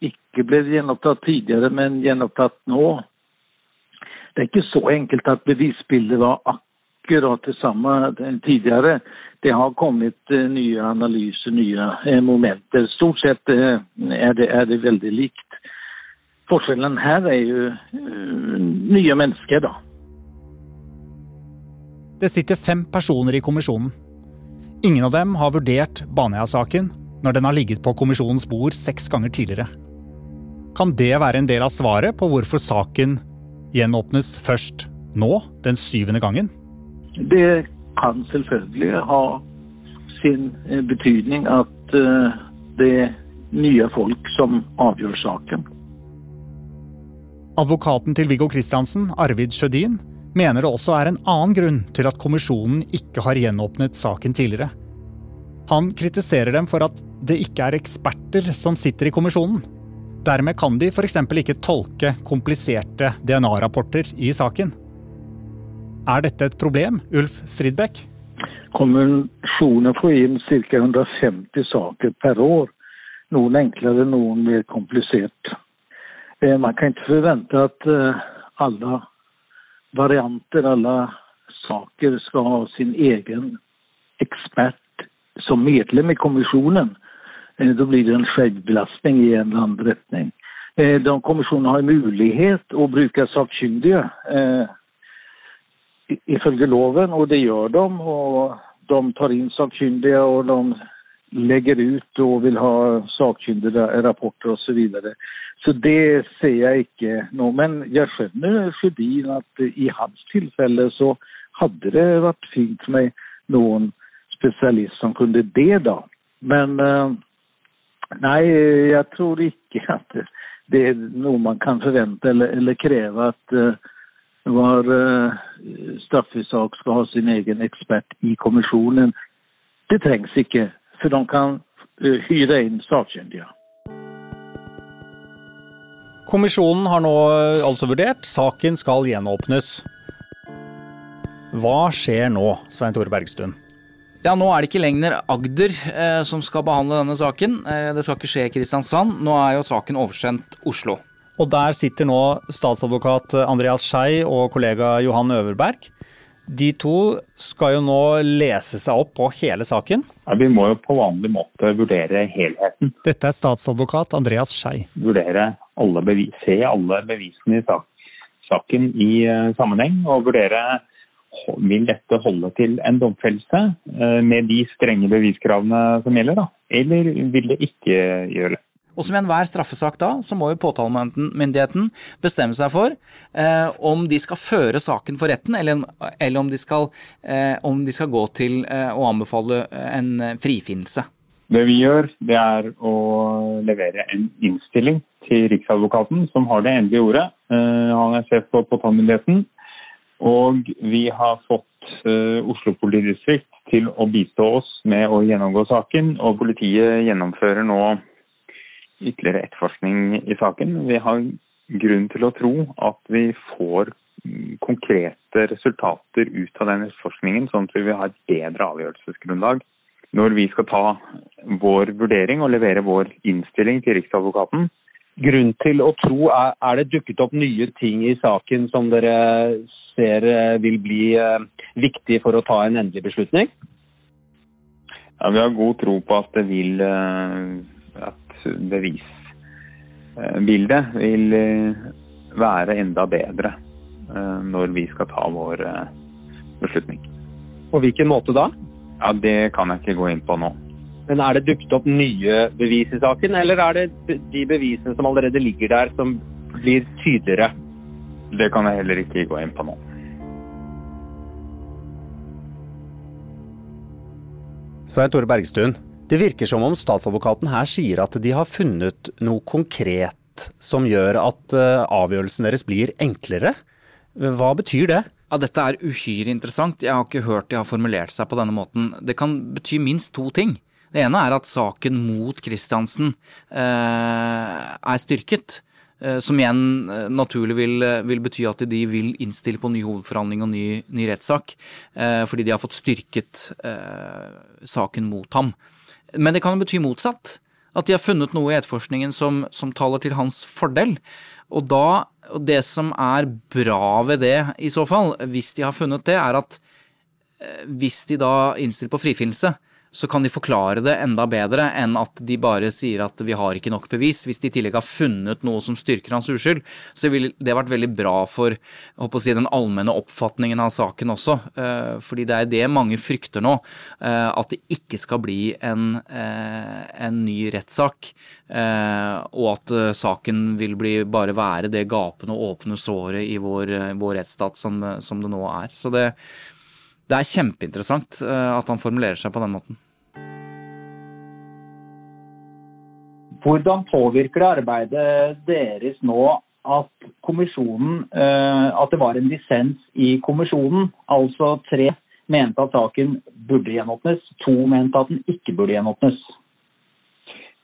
Speaker 12: ikke ble gjenopptatt tidligere, men gjenopptatt nå. Det er ikke så enkelt at bevisbildet var akkurat det samme tidligere. Det har kommet eh, nye analyser, nye eh, momenter. Stort sett eh, er det, er det veldig likt. Forskjellen her er jo nye mennesker, da.
Speaker 8: Det sitter fem personer i kommisjonen. Ingen av dem har vurdert Baneheia-saken når den har ligget på kommisjonens bord seks ganger tidligere. Kan det være en del av svaret på hvorfor saken gjenåpnes først nå, den syvende gangen?
Speaker 12: Det kan selvfølgelig ha sin eh, betydning at eh, det er nye folk som avgjør saken.
Speaker 8: Advokaten til Viggo Kristiansen, Arvid Sjødin, mener det også er en annen grunn til at kommisjonen ikke har gjenåpnet saken tidligere. Han kritiserer dem for at det ikke er eksperter som sitter i kommisjonen. Dermed kan de f.eks. ikke tolke kompliserte DNA-rapporter i saken. Er dette et problem, Ulf Stridbekk?
Speaker 12: Konvensjonen får inn ca. 150 saker per år. Noen enklere, noen mer komplisert. Eh, man kan ikke forvente at eh, alle varianter, alle saker, skal ha sin egen ekspert som medlem i kommisjonen. Eh, da blir det en selvbelastning i en eller annen retning. De kommisjonen har mulighet å bruke sakkyndige ifølge loven, og det gjør de. Og de tar inn sakkyndige, og de legger ut og vil ha sakkyndige rapporter osv. Så, videre. så det ser jeg ikke nå. Men jeg skjønner Sjødin at i hans tilfelle så hadde det vært fint med noen spesialist som kunne det, da. Men eh, nei, jeg tror ikke at det er noe man kan forvente eller, eller kreve at var uh, straffesak skal ha sin egen ekspert i kommisjonen. Det trengs ikke, for de kan uh, hyre inn sakkyndige.
Speaker 8: Kommisjonen har nå eh, altså vurdert. Saken skal gjenåpnes. Hva skjer nå, Svein Tore Bergstuen?
Speaker 3: Ja, nå er det ikke lenger Agder eh, som skal behandle denne saken. Eh, det skal ikke skje i Kristiansand. Nå er jo saken oversendt Oslo.
Speaker 8: Og der sitter nå statsadvokat Andreas Skei og kollega Johan Øverberg. De to skal jo nå lese seg opp på hele saken.
Speaker 2: Ja, vi må jo på vanlig måte vurdere helheten.
Speaker 8: Dette er statsadvokat Andreas Skei.
Speaker 2: Vurdere alle bevis, se alle bevisene i saken i uh, sammenheng og vurdere vil dette holde til en domfellelse uh, med de strenge beviskravene som gjelder, da? Eller vil det ikke gjøre det?
Speaker 3: Og som i enhver straffesak da, så må jo påtalemyndigheten bestemme seg for eh, om de skal føre saken for retten, eller, eller om, de skal, eh, om, de skal, gå til eh, å anbefale en frifinnelse.
Speaker 2: Det vi gjør, det er å levere en innstilling til Riksadvokaten, som har det endelige ordet. Eh, han er sjef på påtalemyndigheten. Og vi har fått uh, Oslo politidistrikt til å bistå oss med å gjennomgå saken. Og politiet gjennomfører nå ytterligere etterforskning i saken. Vi har grunn til å tro at vi får konkrete resultater ut av den etterforskningen, sånn at vi vil ha et bedre avgjørelsesgrunnlag når vi skal ta vår vurdering og levere vår innstilling til Riksadvokaten.
Speaker 13: Grunn til å tro, er, er det dukket opp nye ting i saken som dere ser eh, vil bli eh, viktig for å ta en endelig beslutning?
Speaker 2: Ja, Vi har god tro på at det vil eh, bevisbildet vil være enda bedre når vi skal ta vår beslutning.
Speaker 13: På hvilken måte da?
Speaker 2: Ja, Det kan jeg ikke gå inn på nå.
Speaker 13: Men Er det dukket opp nye bevis i saken, eller er det de bevisene som allerede ligger der, som blir tydeligere?
Speaker 2: Det kan jeg heller ikke gå inn på nå.
Speaker 8: Svein Tore Bergstuen, det virker som om statsadvokaten her sier at de har funnet noe konkret som gjør at eh, avgjørelsen deres blir enklere. Hva betyr det?
Speaker 3: Ja, Dette er uhyre interessant. Jeg har ikke hørt de har formulert seg på denne måten. Det kan bety minst to ting. Det ene er at saken mot Kristiansen eh, er styrket. Eh, som igjen eh, naturlig vil, vil, bety at de vil innstille på ny hovedforhandling og ny, ny rettssak. Fordi de har fått styrket saken mot ham. Men det kan bety motsatt. At de har funnet noe i etterforskningen som, som taler til hans fordel. Og da, og det som er bra ved det i så fall, hvis de har funnet det, er at hvis de da innstiller på frifinnelse, så kan de forklare det enda bedre enn at de bare sier at vi har ikke nok bevis. Hvis de i tillegg har funnet noe som styrker hans uskyld, så ville det vært veldig bra for si, den allmenne oppfatningen av saken også. Eh, fordi det er det mange frykter nå, eh, at det ikke skal bli en, eh, en ny rettssak. Og at saken vil bli, bare være det gapende og åpne såret i vår, vår rettsstat som, som det nå er. Så det det er kjempeinteressant eh, at han formulerer seg på den måten.
Speaker 10: Hvordan påvirker det arbeidet deres nå at kommisjonen eh, At det var en dissens i kommisjonen? Altså tre mente at saken burde gjenåpnes, to mente at den ikke burde gjenåpnes.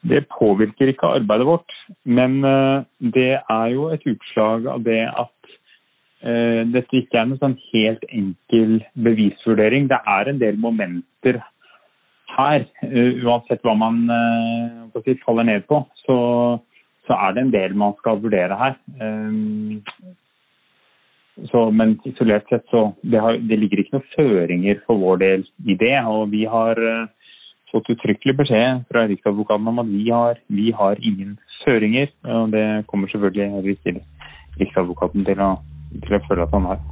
Speaker 2: Det påvirker ikke arbeidet vårt, men eh, det er jo et utslag av det at dette ikke er noen sånn helt enkel bevisvurdering. Det er en del momenter her, uh, uansett hva man si, faller ned på, så, så, er det en del man skal vurdere her. Så, men isolert sett så det, har, det, ligger ikke noen føringer for vår del i det. Og vi har fått uttrykkelig beskjed fra Riksadvokaten om at vi har, vi har ingen føringer. Og det kommer selvfølgelig Riksadvokaten til å til jeg føler at han er.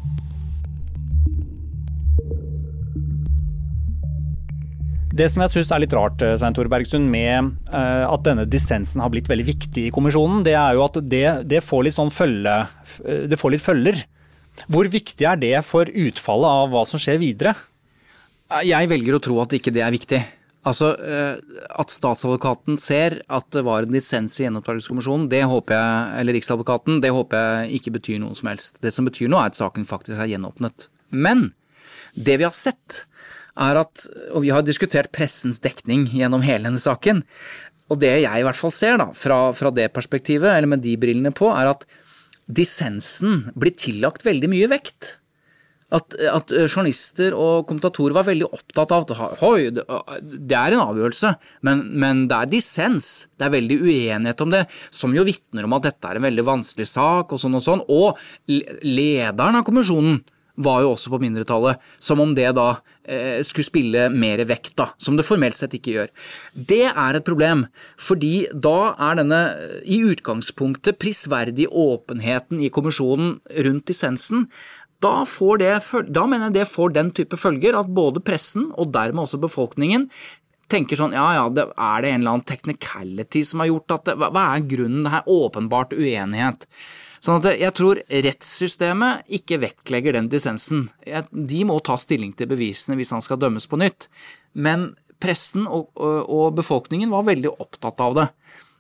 Speaker 8: Det som jeg syns er litt rart eh, Svein Tore Bergstuen, med uh, at denne dissensen har blitt veldig viktig i kommisjonen, det er jo at det, det, får litt sånn følge, eh, det får litt følger. Hvor viktig er det for utfallet av hva som skjer videre?
Speaker 3: Jeg velger å tro at ikke det er viktig. Altså, eh, At statsadvokaten ser at det var en dissens i gjenopptakelseskommisjonen, det håper jeg, eller Riksadvokaten, det håper jeg ikke betyr noe som helst. Det som betyr noe, er at saken faktisk er gjenåpnet. Men det vi har sett, er at, og vi har diskutert pressens dekning gjennom hele denne saken, og det jeg i hvert fall ser da, fra, fra det perspektivet, eller med de brillene på, er at dissensen blir tillagt veldig mye vekt. At, at, journalister og kommentatorer var veldig opptatt av at hoi, det er en avgjørelse, men, men, det er dissens. Det er veldig uenighet om det, som jo vitner om at dette er en veldig vanskelig sak, og sånn og sånn. Og lederen av kommisjonen var jo også på mindretallet, som om det da eh, skulle spille mer vekt, da, som det formelt sett ikke gjør. Det er et problem, fordi da er denne i utgangspunktet prisverdige åpenheten i kommisjonen rundt dissensen da, det, da mener jeg det får den type følger at både pressen, og dermed også befolkningen, tenker sånn ja ja, det, er det en eller annen technicality som har gjort at det, hva, hva er grunnen? Det her åpenbart uenighet. Sånn at jeg tror rettssystemet ikke vektlegger den dissensen. De må ta stilling til bevisene hvis han skal dømmes på nytt. Men pressen og, og, befolkningen var veldig opptatt av det.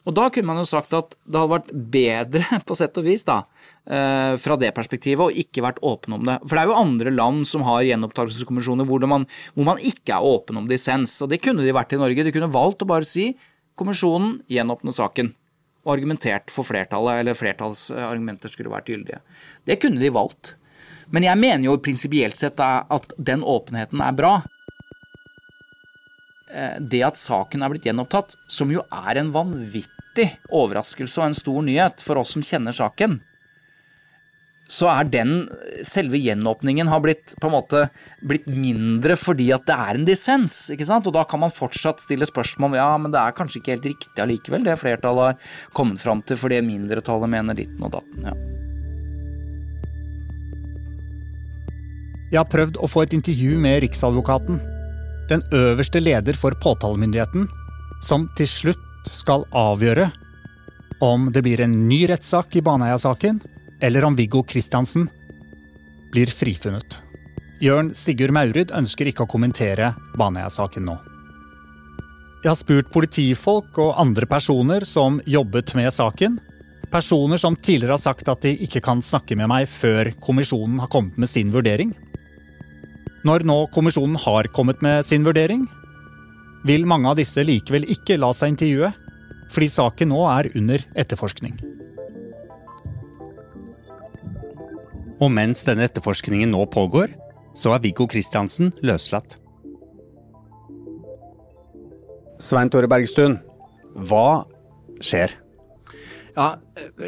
Speaker 3: Og da kunne man jo sagt at det hadde vært bedre, på sett og vis, da, fra det perspektivet, og ikke vært åpen om det. For det er jo andre land som har gjenopptakelseskommisjoner hvor, hvor, man ikke er åpen om dissens. Og det kunne de vært i Norge. De kunne valgt å bare si kommisjonen gjenåpne saken og argumentert for flertallet, eller flertallsargumenter skulle vært gyldige. Det kunne de valgt. Men jeg mener jo prinsipielt sett at den åpenheten er bra. Eh, det at saken er blitt gjenopptatt, som jo er en vanvittig overraskelse og en stor nyhet for oss som kjenner saken, så er den selve gjenåpningen har blitt på en måte blitt mindre fordi at det er en dissens. ikke sant? Og da kan man fortsatt stille spørsmål om ja, men det er kanskje ikke helt riktig allikevel, det flertallet har kommet fram til fordi mindretallet mener ditten og datten. ja.
Speaker 8: Jeg har prøvd å få et intervju med Riksadvokaten, den øverste leder for påtalemyndigheten, som til slutt skal avgjøre om det blir en ny rettssak i Baneheia-saken, eller om Viggo Kristiansen blir frifunnet. Jørn Sigurd Maurud ønsker ikke å kommentere Baneheia-saken nå. Jeg har spurt politifolk og andre personer som jobbet med saken. Personer som tidligere har sagt at de ikke kan snakke med meg før kommisjonen har kommet med sin vurdering. Når nå kommisjonen har kommet med sin vurdering, vil mange av disse likevel ikke la seg intervjue, fordi saken nå er under etterforskning. Og mens denne etterforskningen nå pågår, så er Viggo Kristiansen løslatt. Svein Tore Bergstuen, hva skjer?
Speaker 3: Ja,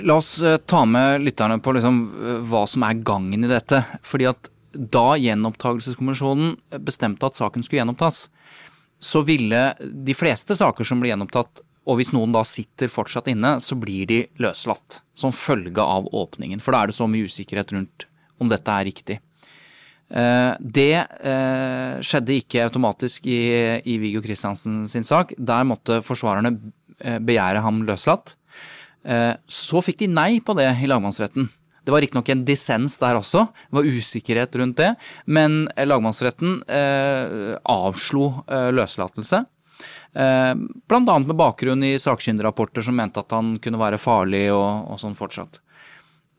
Speaker 3: La oss eh, ta med lytterne på liksom eh, hva som er gangen i dette. Fordi at da gjenopptakelseskommisjonen bestemte at saken skulle gjenopptas, så ville de fleste saker som ble gjenopptatt, og hvis noen da sitter fortsatt inne, så blir de løslatt. Som følge av åpningen. For da er det så mye usikkerhet rundt om dette er riktig. Eh, det eh, skjedde ikke automatisk i, Viggo Kristiansen sin sak. Der måtte forsvarerne eh, begjære ham løslatt. Så fikk de nei på det i lagmannsretten. Det var riktignok en dissens der også, det var usikkerhet rundt det, men lagmannsretten avslo løslatelse. Eh, Bl.a. med bakgrunn i sakkyndigrapporter som mente at han kunne være farlig og, og sånn fortsatt.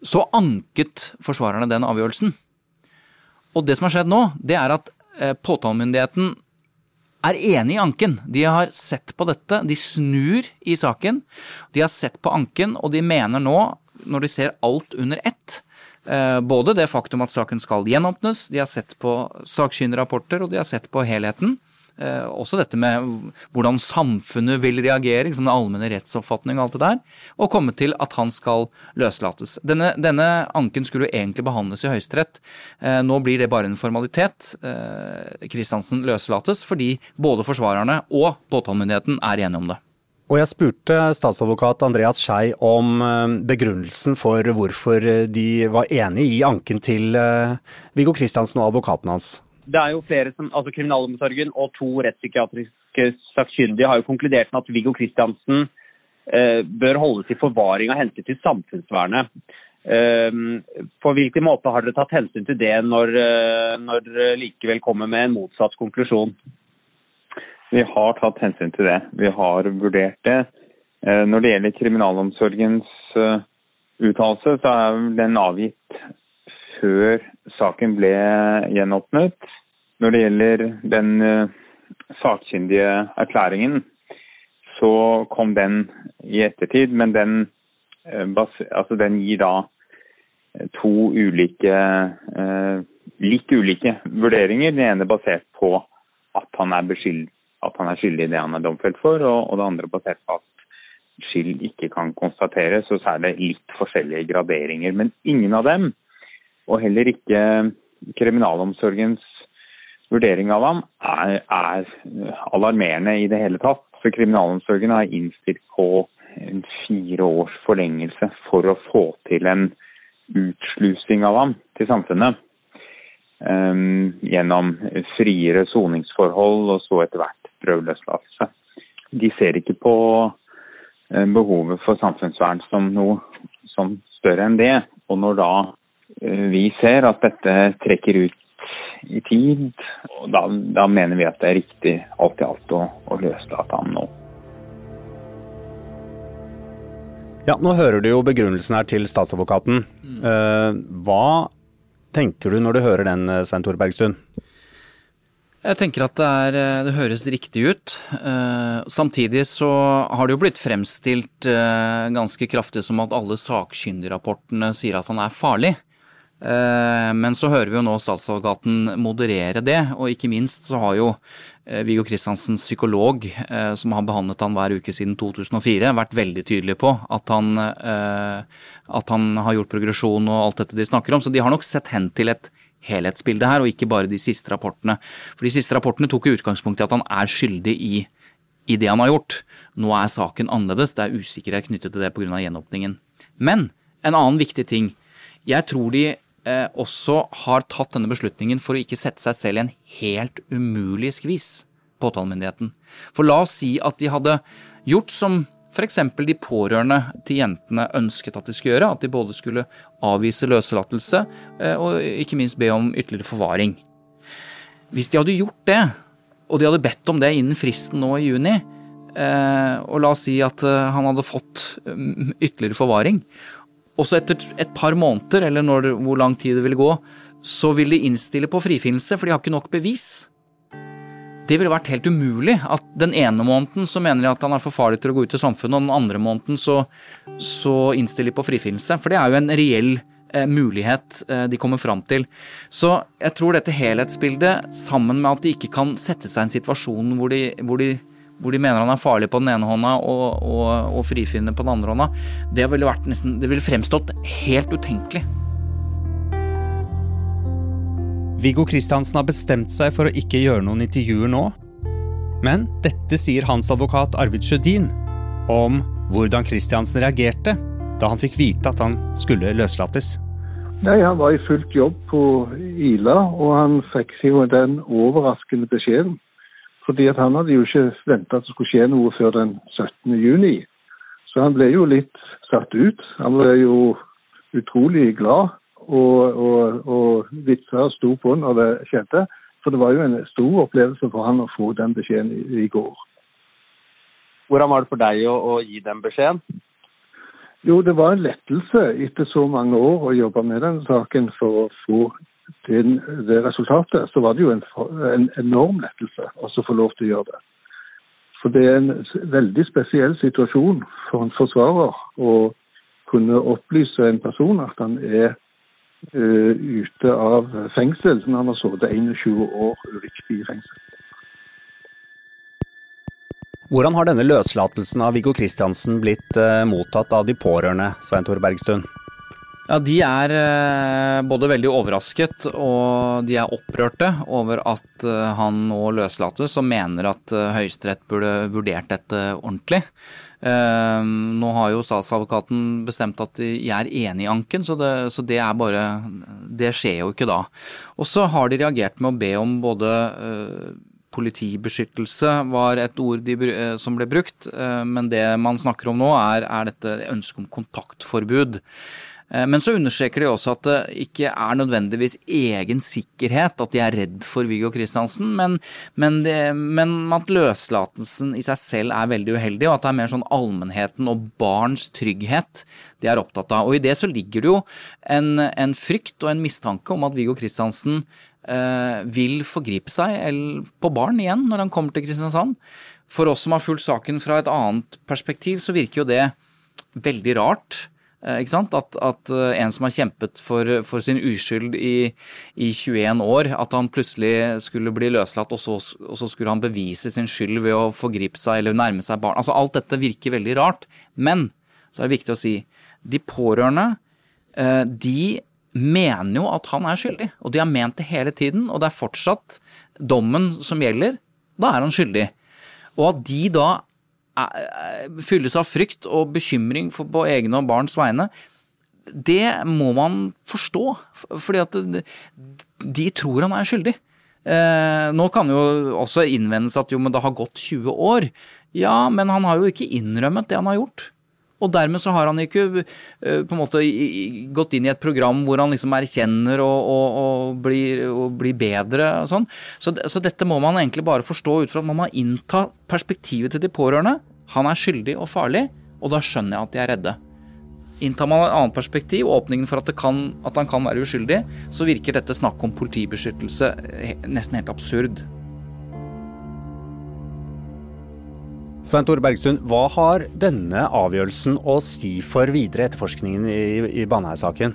Speaker 3: Så anket forsvarerne den avgjørelsen. Og det som har skjedd nå, det er at eh, påtalemyndigheten er enig i anken. De har sett på dette, de snur i saken. De har sett på anken, og de mener nå, når de ser alt under ett, eh, både det faktum at saken skal gjenåpnes, de har sett på sakkyndigrapporter, og de har sett på helheten. Eh, også dette med hvordan samfunnet vil reagere, liksom den allmenne rettsoppfatning og alt det der, og komme til at han skal løslates. Denne, denne anken skulle jo egentlig behandles i Høyesterett. Eh, nå blir det bare en formalitet. Kristiansen eh, løslates fordi både forsvarerne og påtalemyndigheten er enige om det.
Speaker 8: Og jeg spurte statsadvokat Andreas Skei om begrunnelsen for hvorfor de var enig i anken til Viggo Kristiansen og advokaten hans
Speaker 13: det er jo flere som, altså Kriminalomsorgen og to rettspsykiatriske sakkyndige har jo konkludert med at Viggo Kristiansen eh, bør holdes i forvaring av hensyn til samfunnsvernet. Eh, på hvilken måte har dere tatt hensyn til det når, eh, når dere likevel kommer med en motsatt konklusjon?
Speaker 2: Vi har tatt hensyn til det. Vi har vurdert det. Eh, når det gjelder kriminalomsorgens eh, uttalelse, så er den avgitt før saken ble gjenåpnet. Når det gjelder den uh, sakkyndige erklæringen, så kom den i ettertid, men den, uh, altså den gir da to ulike litt ulike vurderinger. Den ene basert på at han er, beskyldt, at han er skyldig i det han er domfelt for, og, og det andre basert på at skyld ikke kan konstateres. Og så er det litt forskjellige graderinger. Men ingen av dem, og heller ikke kriminalomsorgens vurdering av ham, er, er alarmerende i det hele tatt. For kriminalomsorgen har innstilt på en fire års forlengelse for å få til en utslusing av ham til samfunnet. Um, gjennom friere soningsforhold og så etter hvert prøveløslatelse. De ser ikke på uh, behovet for samfunnsvern som noe som større enn det. Og når da vi ser at dette trekker ut i tid, da, da mener vi at det er riktig alt i alt å, å løslate ham nå.
Speaker 8: Ja, Nå hører du jo begrunnelsen her til statsadvokaten. Mm. hva tenker du når du hører den, eh, Svein Tore Bergstuen?
Speaker 3: Jeg tenker at det, er, eh, det høres riktig ut. samtidig så har det jo blitt fremstilt ganske kraftig som at alle sakkyndigrapportene sier at han er farlig. Eh, men så hører vi jo nå statsadvokaten moderere det, og ikke minst så har jo eh, Viggo Kristiansens psykolog, eh, som har behandlet han hver uke siden 2004, vært veldig tydelig på at han, at han har gjort progresjon og alt dette de snakker om. Så de har nok sett hen til et helhetsbilde her, og ikke bare de siste rapportene. For de siste rapportene tok utgangspunkt i at han er skyldig i, i det han har gjort. Nå er saken annerledes, det er usikkerhet knyttet til det pga. gjenåpningen. Men en annen viktig ting. Jeg tror de også har tatt denne beslutningen for å ikke sette seg selv i en helt umulig skvis, påtalemyndigheten. For la oss si at de hadde gjort som f.eks. de pårørende til jentene ønsket at de skulle gjøre, at de både skulle avvise løslatelse eh, og ikke minst be om ytterligere forvaring. Hvis de hadde gjort det, og de hadde bedt om det innen fristen nå i juni, eh, og la oss si at eh, han hadde fått mm, ytterligere forvaring, også etter et par måneder, eller når, hvor lang tid det vil gå, så vil de innstille på frifinnelse, for de har ikke nok bevis. Det ville vært helt umulig at den ene måneden så mener de at han er for farlig til å gå ut i samfunnet, og den andre måneden så, så innstiller de på frifinnelse. For det er jo en reell eh, mulighet eh, de kommer fram til. Så jeg tror dette helhetsbildet, sammen med at de ikke kan sette seg i en situasjon hvor de, hvor de hvor de mener han er farlig på den ene hånda og, og, og frifinnende på den andre hånda, det ville, vært nesten, det ville fremstått helt utenkelig.
Speaker 8: Viggo Kristiansen har bestemt seg for å ikke gjøre noen intervjuer nå. Men dette sier hans advokat Arvid Sjødin om hvordan Kristiansen reagerte da han fikk vite at han skulle løslates.
Speaker 14: Nei, Han var i fullt jobb på Ila, og han fikk jo den overraskende beskjeden fordi at han hadde jo ikke venta at det skulle skje noe før den 17. juni. Så han ble jo litt satt ut. Han ble jo utrolig glad, og, og, og vitsa sto på når det skjedde. For det var jo en stor opplevelse for han å få den beskjeden i, i går.
Speaker 13: Hvordan var det for deg å, å, gi den beskjeden?
Speaker 14: Jo, det var en lettelse etter så mange år å jobbe med den saken for å få til det resultatet, så var det jo en, en enorm lettelse å få lov til å gjøre det. For det er en veldig spesiell situasjon for en forsvarer å kunne opplyse en person at han er uh, ute av fengsel når han har sittet 21 år uriktig i fengsel.
Speaker 8: Hvordan har denne løslatelsen av Viggo Kristiansen blitt uh, mottatt av de pårørende, Svein Tore Bergstuen?
Speaker 3: Ja, De er eh, både veldig overrasket og de er opprørte over at eh, han nå løslates og mener at eh, Høyesterett burde vurdert dette ordentlig. Nå har jo statsadvokaten bestemt at de er enig i anken, så det, så det, er bare Det skjer jo ikke da. Og så har de reagert med å be om både Politibeskyttelse var et ord de, som ble brukt, men det man snakker om nå, er, er dette ønsket om kontaktforbud. Eh, men så understreker de også at det ikke er nødvendigvis egen sikkerhet, at de er redd for Viggo Kristiansen, men, men, men, at løslatelsen i seg selv er veldig uheldig, og at det er mer sånn allmennheten og barns trygghet de er opptatt av. Og i det så ligger det jo en, en frykt og en mistanke om at Viggo Kristiansen eh, vil forgripe seg på barn igjen når han kommer til Kristiansand. For oss som har fulgt saken fra et annet perspektiv, så virker jo det veldig rart? At, at eh, en som har kjempet for, for sin uskyld i, i, 21 år, at han plutselig skulle bli løslatt, og så, og så, skulle han bevise sin skyld ved å forgripe seg eller nærme seg barn. Altså Alt dette virker veldig rart. Men så er det viktig å si de pårørende eh, de mener jo at han er skyldig. Og de har ment det hele tiden, og det er fortsatt dommen som gjelder. Da er han skyldig. Og at de da fylles av frykt og bekymring for, på egne og barns vegne, det må man forstå. Fordi at de tror han er skyldig. Eh, nå kan jo også innvendes at jo, men det har gått 20 år. Ja, men han har jo ikke innrømmet det han har gjort. Og dermed så har han ikke uh, på en måte gått inn i et program hvor han liksom erkjenner og, og, og, blir, og blir, bedre og sånn. Så, så, dette må man egentlig bare forstå ut fra at man må innta perspektivet til de pårørende. Han er skyldig og farlig, og da skjønner jeg at de er redde. Inntar man et annet perspektiv, åpningen for at, kan, at han kan være uskyldig, så virker dette snakket om politibeskyttelse nesten helt absurd.
Speaker 15: Svein Tore Bergstuen, hva har denne avgjørelsen å si for videre etterforskningen i, i Baneheia-saken?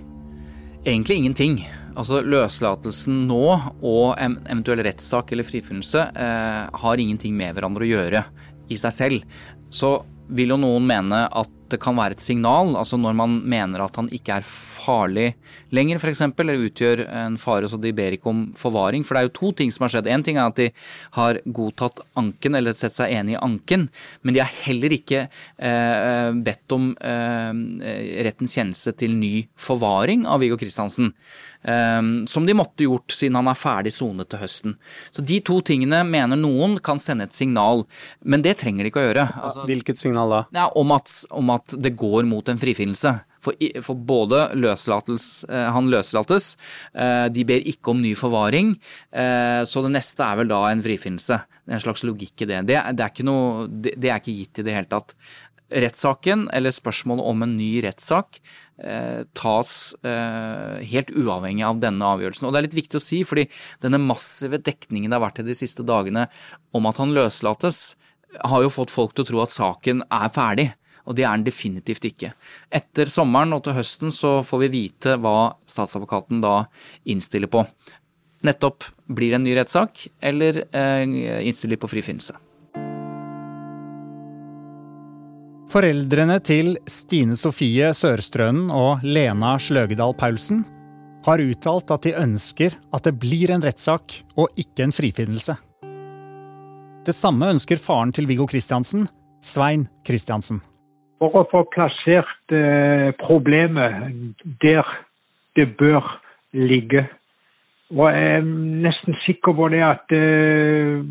Speaker 3: Egentlig ingenting. Altså Løslatelsen nå og en eventuell rettssak eller frifinnelse eh, har ingenting med hverandre å gjøre i seg selv. Så vil jo noen mene at det kan være et signal, altså når man mener at han ikke er farlig lenger, f.eks., eller utgjør en fare så de ber ikke om forvaring. For det er jo to ting som har skjedd. Én ting er at de har godtatt anken, eller sett seg enig i anken, men de har heller ikke eh, bedt om eh, rettens kjennelse til ny forvaring av Viggo Kristiansen. Ehm, som de måtte gjort siden han er ferdig sonet til høsten. Så de to tingene mener noen kan sende et signal, men det trenger de ikke å gjøre.
Speaker 15: Altså, Hvilket signal da?
Speaker 3: Ja, om, at, om, at, det går mot en frifinnelse. For, for både løslates, han løslates, eh, de ber ikke om ny forvaring, eh, så det neste er vel da en frifinnelse. En slags logikk i det. Det, det, er, noe, det, det er ikke gitt i det hele tatt rettssaken, eller spørsmålet om en ny rettssak, Eh, tas eh, helt uavhengig av denne avgjørelsen. Og det er litt viktig å si, fordi denne massive dekningen det har vært i de siste dagene om at han løslates, har jo fått folk til å tro at saken er ferdig. Og det er den definitivt ikke. Etter sommeren og til høsten så får vi vite hva statsadvokaten da innstiller på. Nettopp blir det en ny rettssak, eller eh, innstiller på frifinnelse.
Speaker 15: Foreldrene til Stine Sofie Sørstrønen og Lena Sløgedal Paulsen har uttalt at de ønsker at det blir en rettssak og ikke en frifinnelse. Det samme ønsker faren til Viggo Kristiansen, Svein Kristiansen.
Speaker 6: For å få plassert eh, problemet der det bør ligge. Og jeg er nesten sikker på det at eh,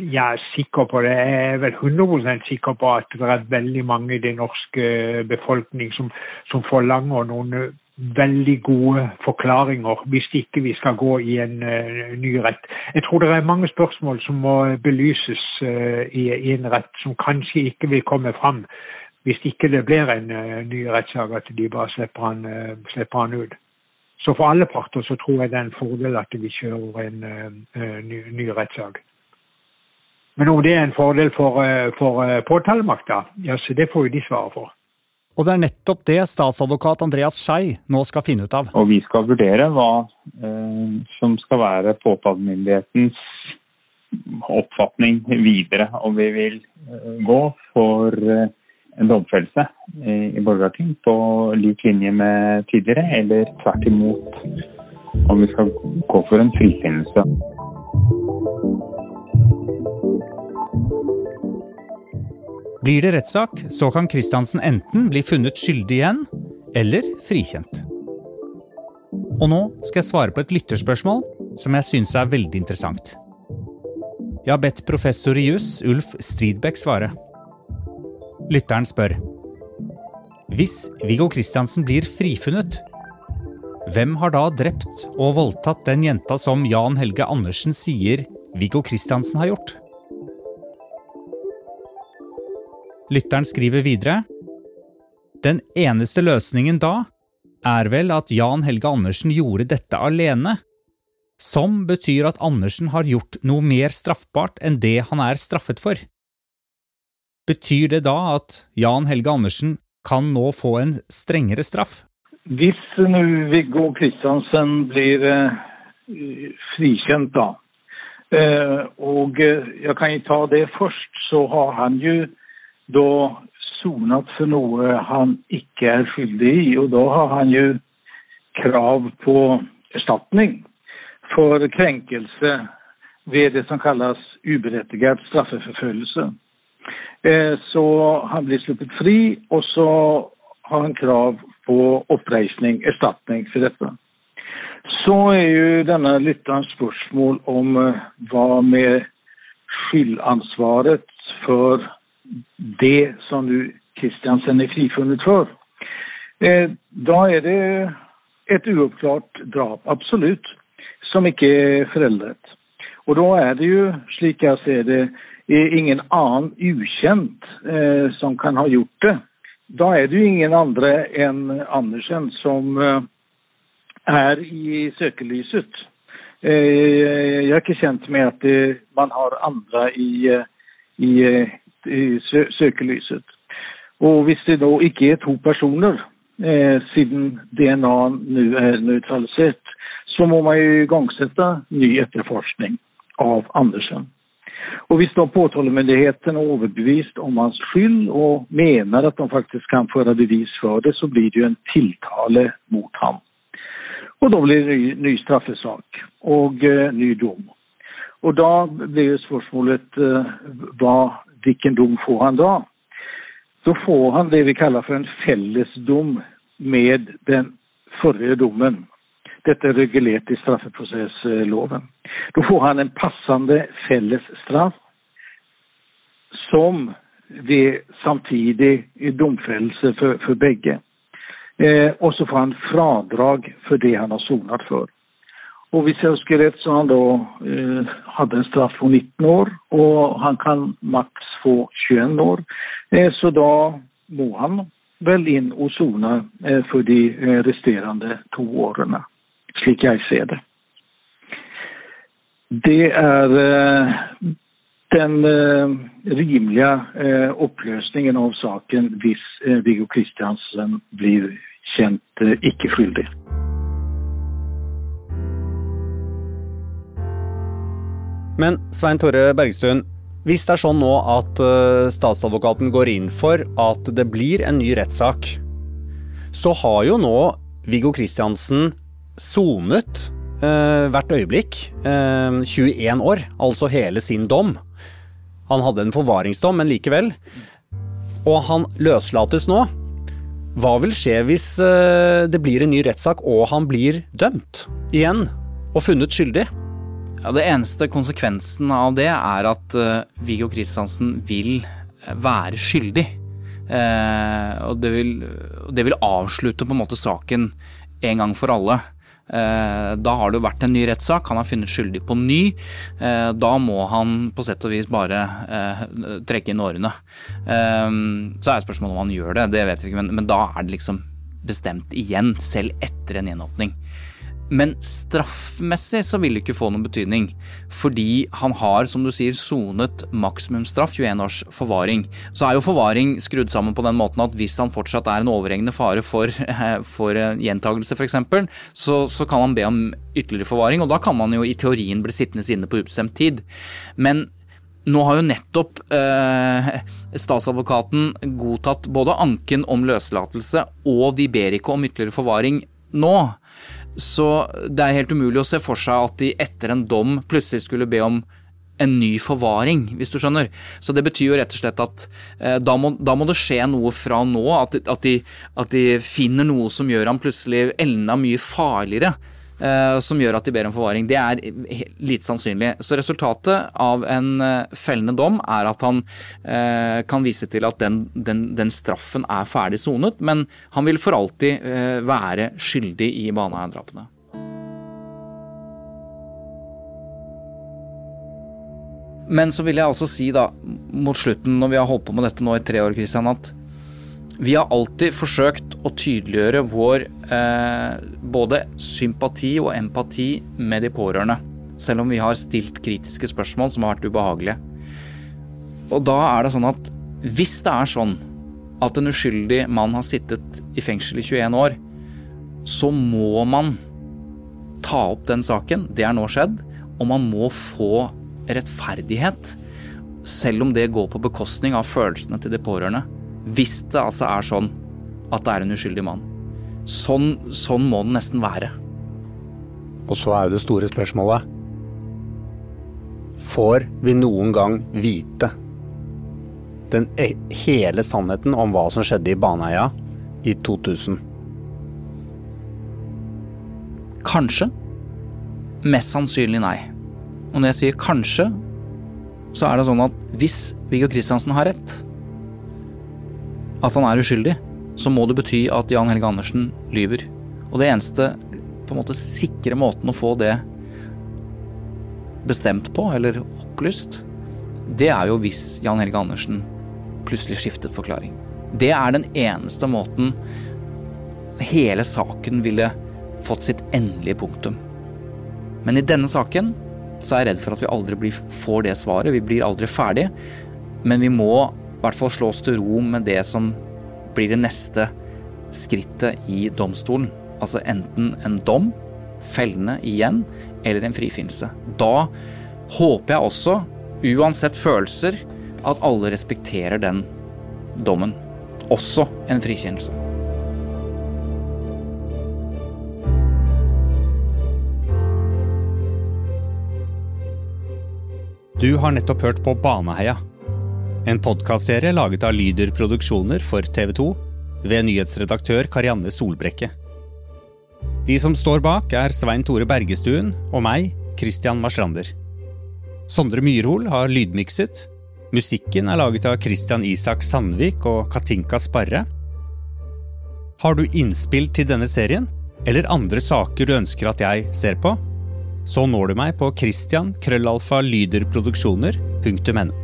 Speaker 6: jeg er sikker på det. Jeg er vel 100 sikker på at det er veldig mange i den norske befolkning som, som forlanger noen veldig gode forklaringer hvis ikke vi skal gå i en uh, ny rett. Jeg tror det er mange spørsmål som må belyses uh, i, i, en rett, som kanskje ikke vil komme fram hvis ikke det blir en uh, ny rettssak, at de bare slipper han, slipper han, ut. Så for alle parter så tror jeg det er en fordel at vi kjører en ny, ny rettssak. Men om det er en fordel for, eh, for eh, påtalemakta, ja, så det får jo de svare for.
Speaker 15: Og det er nettopp det statsadvokat Andreas Skei nå skal finne ut av.
Speaker 2: Og vi skal vurdere hva eh, som skal være påtalemyndighetens oppfatning videre. Om vi vil eh, gå for eh, en domfellelse i, i Borgarting på lik linje med tidligere, eller tvert imot om vi skal gå for en frifinnelse.
Speaker 15: Blir det rettssak, så kan Kristiansen enten bli funnet skyldig igjen, eller frikjent. Og nå skal jeg svare på et lytterspørsmål som jeg syns er veldig interessant. Jeg har bedt professor i juss Ulf Stridbekk svare. Lytteren spør Hvis Viggo Kristiansen blir frifunnet, hvem har da drept og voldtatt den jenta som Jan Helge Andersen sier Viggo Kristiansen har gjort? Lytteren skriver videre Den eneste løsningen da er vel at Jan Helge Andersen gjorde dette alene, som betyr at Andersen har gjort noe mer straffbart enn det han er straffet for. Betyr det da at Jan Helge Andersen
Speaker 8: kan nå få en strengere straff?
Speaker 12: Hvis nå Viggo Kristiansen blir eh, frikjent, da, eh, og eh, jeg kan ta det først, så har han jo da sonet for noe han ikke er skyldig i, og da har han jo krav på erstatning for krenkelse ved det som kalles uberettiget straffeforfølgelse. Eh, så han blir sluppet fri, og så har han krav på oppreisning, erstatning for dette. Så er jo denne lytterens spørsmål om eh, hva med skyldansvaret for det som nu Kristiansen er frifunnet for. Eh, da er det et uoppklart drap, absolutt, som ikke er foreldet. Og da er det jo, slik jeg ser det, ingen annen ukjent eh, som kan ha gjort det. Da er det jo ingen andre enn Andersen som eh, er i søkelyset. Eh, jeg er ikke kjent med at det, man har andre i, eh, i, eh, i sø søkelyset. Og hvis det da ikke er to personer, eh, siden DNA nå er nøytralisert, så må man jo igangsette ny etterforskning av Andersen. Og hvis da påtalemyndigheten er overbevist om hans skyld og mener at de faktisk kan føre bevis for det, så blir det jo en tiltale mot ham. Og da blir det ny, ny straffesak og eh, ny dom. Og da blir jo spørsmålet eh, hva, hvilken dom får han da? Da får han det vi kaller for en fellesdom med den forrige dommen. Dette er regulert i straffeprosessloven. Da får han en passende fellesstraff som ved samtidig domfellelse for, for begge. Eh, og så får han fradrag for det han har sonet for. Og hvis jeg husker rett, så han da eh, hadde en straff på 19 år, og han kan maks få 21 år. Eh, så da må han vel inn og sone eh, for de eh, resterende to årene slik jeg ser det. Det er eh, den eh, rimelige oppløsningen av saken hvis Viggo Kristiansen blir kjent ikke skyldig.
Speaker 8: Men Svein Tore Bergstuen, hvis det er sånn nå at statsadvokaten går inn for at det blir en ny rettssak, så har jo nå Viggo Kristiansen sonet eh, hvert øyeblikk eh, 21 år, altså hele sin dom. Han hadde en forvaringsdom, men likevel. Og han løslates nå. Hva vil skje hvis eh, det blir en ny rettssak og han blir dømt igjen og funnet skyldig?
Speaker 3: Ja, Det eneste konsekvensen av det er at uh, Viggo Kristiansen vil være skyldig. Uh, og det vil, det vil avslutte på en måte saken en gang for alle. Eh, da har det jo vært en ny rettssak, han er funnet skyldig på ny. Eh, da må han på sett og vis bare eh, trekke inn årene. Så er spørsmålet om han gjør det, det vet vi ikke, men, men da er det liksom bestemt igjen, selv etter en gjenåpning. Men straffmessig så vil det ikke få noen betydning, fordi han har, som du sier, sonet maksimumsstraff, 21 års forvaring. Så er jo forvaring skrudd sammen på den måten at hvis han fortsatt er en overhengende fare for, for gjentagelse f.eks., så, så kan han be om ytterligere forvaring, og da kan man jo i teorien bli sittende inne på ubestemt tid. Men nå har jo nettopp eh, statsadvokaten godtatt både anken om løslatelse, og de ber ikke om ytterligere forvaring nå. Så det er helt umulig å se for seg at de etter en dom plutselig skulle be om en ny forvaring, hvis du skjønner. Så det betyr jo rett og slett at eh, da, må, da, må, det skje noe fra nå, at, at, de, at de, finner noe som gjør ham plutselig enda mye farligere som gjør at de ber om forvaring. Det er lite sannsynlig. Så resultatet av en eh, fellende dom er at han eh, kan vise til at den, den, den straffen er ferdig sonet, men han vil for alltid være skyldig i Baneheia-drapene. Men så vil jeg altså si da, mot slutten, når vi har holdt på med dette nå i tre år, Christian, at vi har alltid forsøkt å tydeliggjøre vår eh, både sympati og empati med de pårørende. Selv om vi har stilt kritiske spørsmål som har vært ubehagelige. Og da er det sånn at hvis det er sånn at en uskyldig mann har sittet i fengsel i 21 år, så må man ta opp den saken. Det er nå skjedd. Og man må få rettferdighet. Selv om det går på bekostning av følelsene til de pårørende. Hvis det altså er sånn at det er en uskyldig mann. Sånn, sånn må det nesten være.
Speaker 1: Og så er jo det store spørsmålet Får vi noen gang vite den e- hele sannheten om hva som skjedde i Baneheia i 2000?
Speaker 3: Kanskje. Mest sannsynlig nei. Og når jeg sier kanskje, så er det sånn at hvis Viggo Kristiansen har rett, at han er uskyldig, så må det bety at Jan Helge Andersen lyver. Og det eneste på en måte sikre måten å få det bestemt på, eller opplyst, det er jo hvis Jan Helge Andersen plutselig skiftet forklaring. Det er den eneste måten hele saken ville fått sitt endelige punktum. Men i denne saken så er jeg redd for at vi aldri får det svaret. Vi blir aldri ferdig. Men vi må hvert fall slås til ro med det som blir det neste skrittet i domstolen. Altså enten en dom, fellende igjen, eller en frifinnelse. Da håper jeg også, uansett følelser, at alle respekterer den dommen. Også en frikjennelse.
Speaker 1: Du har nettopp hørt på Baneheia. En podkastserie laget av Lyder Produksjoner for TV 2 ved nyhetsredaktør Karianne Solbrekke. De som står bak, er Svein Tore Bergestuen og meg, Christian Marstrander. Sondre Myrhol har lydmikset. Musikken er laget av Christian Isak Sandvik og Katinka Sparre. Har du innspill til denne serien, eller andre saker du ønsker at jeg ser på? Så når du meg på christian krøllalfa lyderproduksjoner.no.